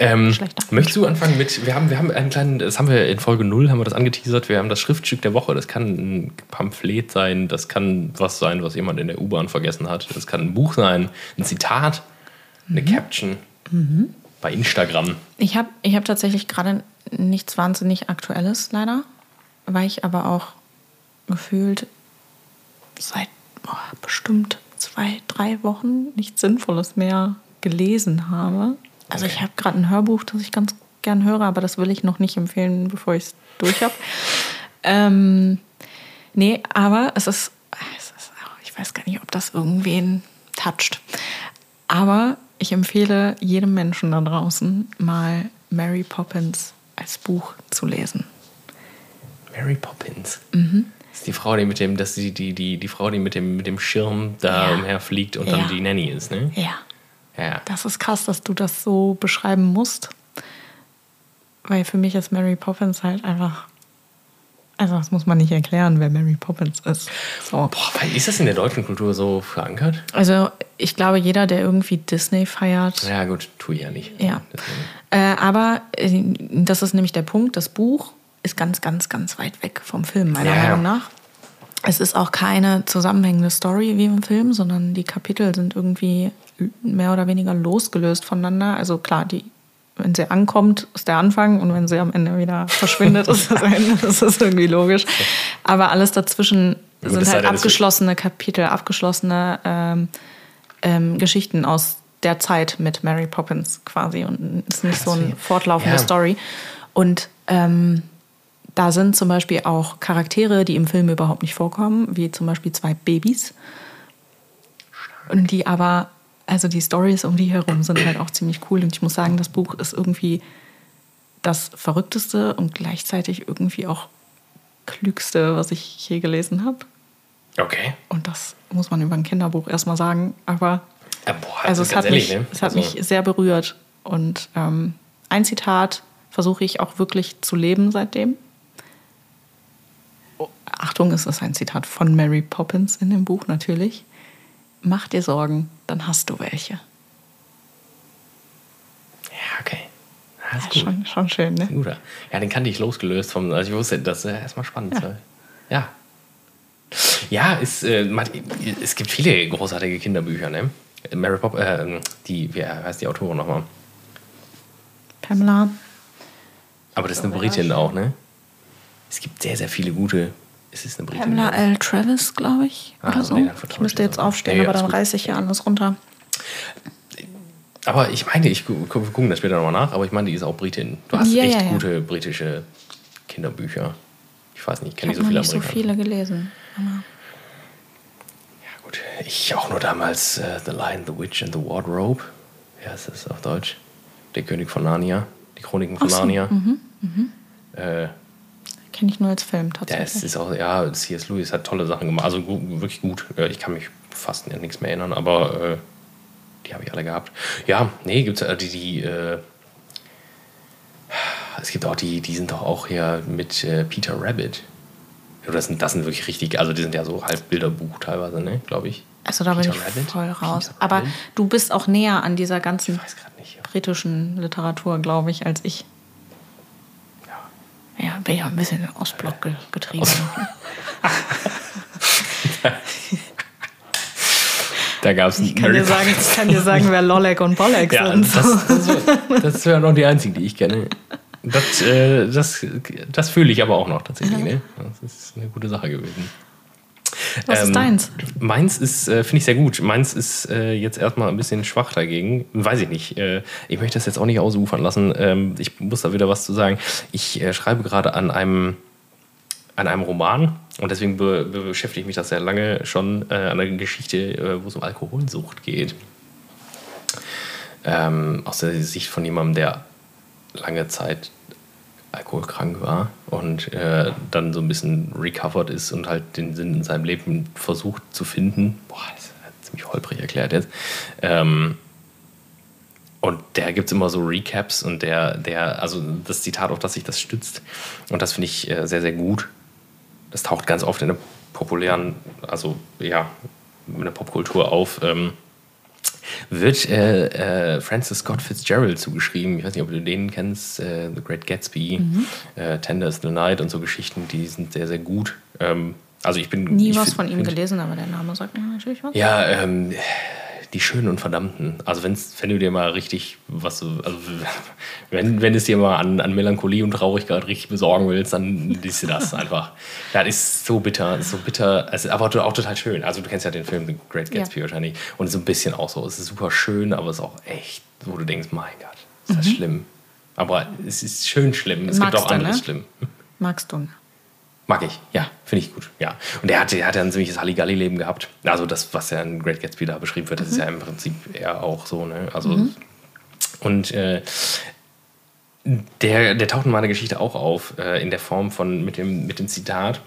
Ähm, Schlechter. möchtest du anfangen mit, wir haben, wir haben einen kleinen, das haben wir in Folge 0, haben wir das angeteasert, wir haben das Schriftstück der Woche, das kann ein Pamphlet sein, das kann was sein, was jemand in der U-Bahn vergessen hat, das kann ein Buch sein, ein Zitat, eine Caption bei Instagram. Ich habe ich hab tatsächlich gerade nichts wahnsinnig Aktuelles, leider. Weil ich aber auch gefühlt seit oh, bestimmt zwei, drei Wochen nichts Sinnvolles mehr gelesen habe. Also ich habe gerade ein Hörbuch, das ich ganz gern höre, aber das will ich noch nicht empfehlen, bevor ich es durch habe. ähm, nee, aber es ist, es ist, ich weiß gar nicht, ob das irgendwen toucht. Aber ich empfehle jedem Menschen da draußen mal Mary Poppins als Buch zu lesen. Mary Poppins. Mhm. Das ist die Frau, die mit dem, das ist die, die, die, die Frau, die mit dem, mit dem Schirm da Ja. umherfliegt und Ja. dann die Nanny ist, ne? Ja, Ja. das ist krass, dass du das so beschreiben musst. Weil für mich ist Mary Poppins halt einfach. Also, das muss man nicht erklären, wer Mary Poppins ist. So. Boah, weil ist das in der deutschen Kultur so verankert? Also, ich glaube, jeder, der irgendwie Disney feiert, Ja, gut, tue ich ja nicht. Ja. Äh, aber äh, das ist nämlich der Punkt, das Buch ist ganz, ganz, ganz weit weg vom Film, meiner Ja. Meinung nach. Es ist auch keine zusammenhängende Story wie im Film, sondern die Kapitel sind irgendwie mehr oder weniger losgelöst voneinander. Also klar, die, wenn sie ankommt, ist der Anfang und wenn sie am Ende wieder verschwindet, ist das Ende. Das ist irgendwie logisch. Aber alles dazwischen Gut, sind halt abgeschlossene Kapitel, abgeschlossene ähm, ähm, Geschichten aus der Zeit mit Mary Poppins quasi und ist nicht so eine fortlaufende ja. Story. Und ähm, da sind zum Beispiel auch Charaktere, die im Film überhaupt nicht vorkommen, wie zum Beispiel zwei Babys. Und die aber, also die Stories um die herum sind halt auch ziemlich cool. Und ich muss sagen, das Buch ist irgendwie das Verrückteste und gleichzeitig irgendwie auch Klügste, was ich je gelesen habe. Okay. Und das muss man über ein Kinderbuch erstmal sagen. Aber Ja, boah, also es ganz hat, ehrlich, mich, ne? es hat Also- mich sehr berührt. Und ähm, ein Zitat versuche ich auch wirklich zu leben seitdem. Achtung, es ist ein Zitat von Mary Poppins in dem Buch natürlich. Mach dir Sorgen, dann hast du welche. Ja, okay. Ja, ist ja, schon, schon schön, ne? Guter. Ja, den kannte ich losgelöst vom. Also ich wusste, das ist erstmal spannend. Ja. ja. Ja, ist, äh, es gibt viele großartige Kinderbücher, ne? Mary Pop, äh, die, wie heißt die Autorin nochmal? Pamela. Aber das ist eine Britin auch, ne? Es gibt sehr, sehr viele gute. Es ist eine Britin. Pamela L. Travis, glaube ich. Ah, oder so. Nee, ich müsste jetzt aufstehen, ja, aber dann reiße ich ja alles runter. Aber ich meine, ich wir gucken das später nochmal nach, aber ich meine, die ist auch Britin. Du hast ja, echt ja, gute britische Kinderbücher. Ich weiß nicht, ich kenne nicht so viele Amerikaner. Ich habe so viele gelesen. Aber ja gut, ich auch nur damals uh, The Lion, The Witch and The Wardrobe. Ja, ist das auf Deutsch? Der König von Narnia. Die Chroniken von so. Narnia. Mhm. Mhm. Äh, Kenne ich nur als Film tatsächlich. Der ist auch, ja, C.S. Lewis hat tolle Sachen gemacht. Also wirklich gut. Ich kann mich fast an nichts mehr erinnern, aber äh, die habe ich alle gehabt. Ja, nee, gibt es äh, die, die äh, es gibt auch die, die sind doch auch hier mit äh, Peter Rabbit. Das sind, das sind wirklich richtig, also die sind ja so halb Bilderbuch teilweise, ne, glaube ich. Also da Peter bin ich Rabbit? voll raus. Peter Aber Rabbit? du bist auch näher an dieser ganzen ja. britischen Literatur, glaube ich, als ich. Ja. Bin ja ein bisschen Ostblock getrieben. Ost Da gab es ich, kann dir sagen, ich kann dir sagen, wer Lolek und Bolek ja, sind. Das, das, das wäre noch die einzigen, die ich kenne. Das, äh, das, das fühle ich aber auch noch tatsächlich. Ne? Das ist eine gute Sache gewesen. Was ähm, ist deins? Meins ist, äh, finde ich sehr gut. Meins ist äh, jetzt erstmal ein bisschen schwach dagegen. Weiß ich nicht. Äh, ich möchte das jetzt auch nicht ausufern lassen. Ähm, ich muss da wieder was zu sagen. Ich äh, schreibe gerade an einem an einem Roman und deswegen be beschäftige ich mich das sehr lange schon äh, an einer Geschichte, äh, wo es um Alkoholsucht geht. Ähm, aus der Sicht von jemandem, der lange Zeit alkoholkrank war und äh, dann so ein bisschen recovered ist und halt den Sinn in seinem Leben versucht zu finden. Boah, das ist ziemlich holprig erklärt jetzt. Ähm, und der gibt es immer so Recaps und der, der, also das Zitat, auf das sich das stützt. Und das finde ich äh, sehr, sehr gut das taucht ganz oft in der populären, also ja, in der Popkultur auf, ähm, wird äh, äh, Francis Scott Fitzgerald zugeschrieben. Ich weiß nicht, ob du den kennst, äh, The Great Gatsby, mhm. Äh, Tender is the Night und so Geschichten, die sind sehr, sehr gut. Ähm, also ich bin nie was von ihm gelesen, aber der Name sagt mir natürlich was. Ja, ähm, die Schönen und Verdammten. Also wenn's, wenn du dir mal richtig was, also wenn, wenn es dir mal an, an Melancholie und Traurigkeit richtig besorgen willst, dann liest du das einfach. Das ist so bitter, ist so bitter, also, aber auch total schön. Also du kennst ja den Film The Great Gatsby ja. wahrscheinlich und so ein bisschen auch so. Es ist super schön, aber es ist auch echt, wo du denkst, mein Gott, ist das mhm. schlimm. Aber es ist schön schlimm. Es Magst gibt auch anderes ne? schlimm. Magst du? Mag ich, ja, finde ich gut, ja. Und er hatte, er hatte ein ziemliches Halligalli-Leben gehabt. Also das, was ja in Great Gatsby da beschrieben wird, das mhm. ist ja im Prinzip eher auch so, ne? Also, mhm. und äh, der, der taucht in meiner Geschichte auch auf, äh, in der Form von, mit dem, mit dem Zitat,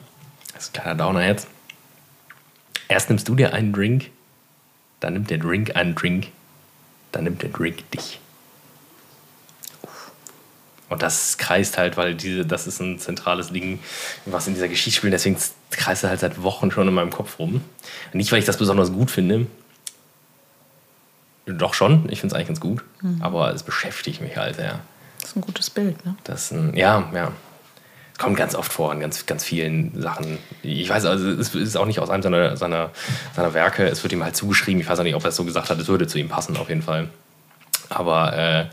das ist ein kleiner Downer jetzt. Erst nimmst du dir einen Drink, dann nimmt der Drink einen Drink, dann nimmt der Drink dich. Und das kreist halt, weil diese, das ist ein zentrales Ding, was in dieser Geschichte spielt. Deswegen kreist er halt seit Wochen schon in meinem Kopf rum. Nicht, weil ich das besonders gut finde. Doch schon, ich finde es eigentlich ganz gut. Mhm. Aber es beschäftigt mich halt sehr. Das ist ein gutes Bild, ne? Das ein, ja, ja. Kommt ganz oft vor in ganz, ganz vielen Sachen. Ich weiß, also es ist auch nicht aus einem seiner, seiner, seiner Werke. Es wird ihm halt zugeschrieben. Ich weiß auch nicht, ob er es so gesagt hat. Es würde zu ihm passen, auf jeden Fall. Aber äh,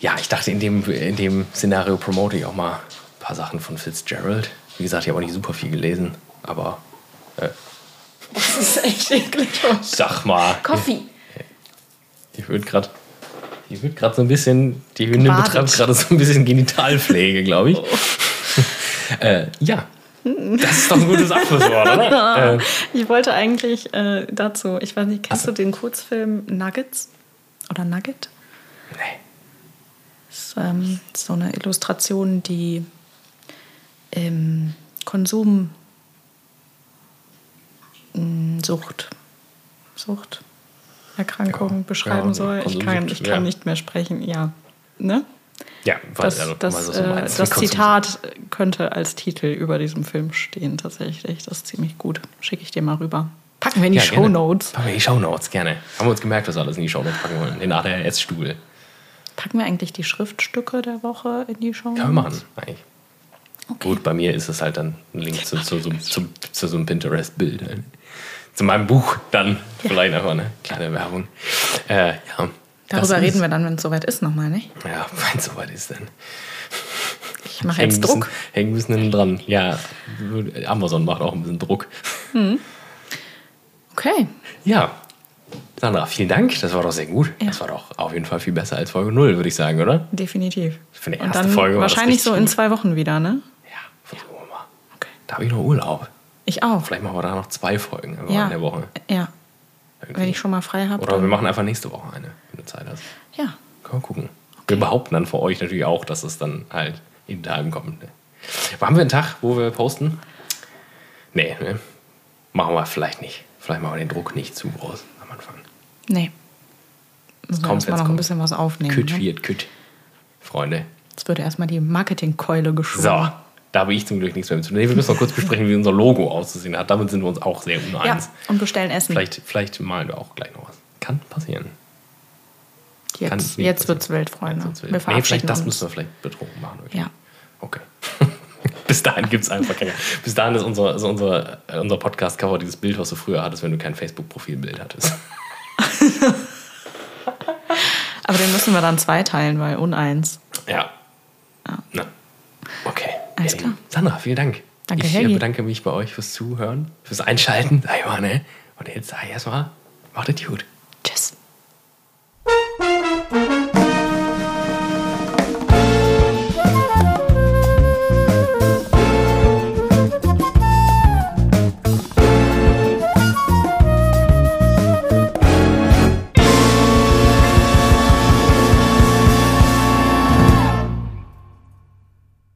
ja, ich dachte, in dem, in dem Szenario promote ich auch mal ein paar Sachen von Fitzgerald. Wie gesagt, ich habe auch nicht super viel gelesen, aber. Äh, das ist echt eklig. Sag mal. Coffee. Die wird gerade. Die wird gerade so ein bisschen. Die Hündin betreibt gerade so ein bisschen Genitalpflege, glaube ich. Oh. äh, ja. Das ist doch ein gutes Abschlusswort, oder? äh, ich wollte eigentlich äh, dazu, ich weiß nicht, kennst also. du den Kurzfilm Nuggets? Oder Nugget? Nee ist ähm, so eine Illustration, die ähm, Konsumsucht, Sucht, Erkrankung Ja. beschreiben Ja, soll. Ich kann, ich kann ja. nicht mehr sprechen, ja. Ne? Ja, weiß, Das, also, das, was du äh, das Konsum- Zitat könnte als Titel über diesem Film stehen, tatsächlich. Das ist ziemlich gut. Schicke ich dir mal rüber. Packen wir in die Ja, gerne. Shownotes. Packen wir in die Shownotes, gerne. Haben wir uns gemerkt, was wir alles in die Shownotes packen wollen. Den ADHS-Stuhl. Packen wir eigentlich die Schriftstücke der Woche in die Shownotes? Können wir machen, eigentlich. Okay. Gut, bei mir ist es halt dann ein Link zu, zu, zu, zu, zu so einem Pinterest-Bild. Zu meinem Buch dann. Vielleicht einfach eine kleine Werbung. Äh, ja, Darüber reden wir dann, wenn es soweit ist, nochmal, nicht? Ja, wenn es soweit ist dann. Ich mache jetzt bisschen- Druck. Hängen ein bisschen hinten dran. Ja, Amazon macht auch ein bisschen Druck. Okay. Ja. Sandra, vielen Dank. Das war doch sehr gut. Ja. Das war doch auf jeden Fall viel besser als Folge 0, würde ich sagen, oder? Definitiv. Für die Und erste dann Folge war wahrscheinlich so in zwei Wochen wieder, ne? Ja, versuchen wir mal. Okay. Da habe ich noch Urlaub. Ich auch. Vielleicht machen wir da noch zwei Folgen ja. in der Woche. Ja. Irgendwie. Wenn ich schon mal frei habe. Oder wir machen einfach nächste Woche eine, wenn du Zeit hast. Ja. Können wir gucken. Wir behaupten dann für euch natürlich auch, dass es dann halt in Tagen kommt. Ne? Haben wir einen Tag, wo wir posten? Nee, ne? Machen wir vielleicht nicht. Vielleicht machen wir den Druck nicht zu groß. Nee. Müssen wir kommt, erstmal wenn's noch ein bisschen was aufnehmen. Küt Ne? wird küt. Freunde. Jetzt wird erstmal die Marketingkeule geschoben. So, da habe ich zum Glück nichts mehr mit zu tun. Nee, wir müssen noch kurz besprechen, wie unser Logo auszusehen hat. Damit sind wir uns auch sehr Ja, uneins. und bestellen Essen. Vielleicht, vielleicht malen wir auch gleich noch was. Kann passieren. kann jetzt nicht jetzt passieren. wird es wild, Freunde. Will- Wir nee, vielleicht das uns. müssen wir vielleicht betrunken machen. wirklich. Ja. Okay. Bis dahin gibt es einfach keine. Bis dahin ist unser, ist unser, äh, unser Podcast-Cover dieses Bild, was du früher hattest, wenn du kein Facebook-Profilbild hattest. Aber den müssen wir dann zweiteilen, weil uneins. Ja. Na. Okay. Alles Ja, klar. Sandra, vielen Dank. Danke, ich äh, Helgi. bedanke mich bei euch fürs Zuhören, fürs Einschalten. Ich mal, ne? Und jetzt sag ich erstmal, macht es gut. Tschüss.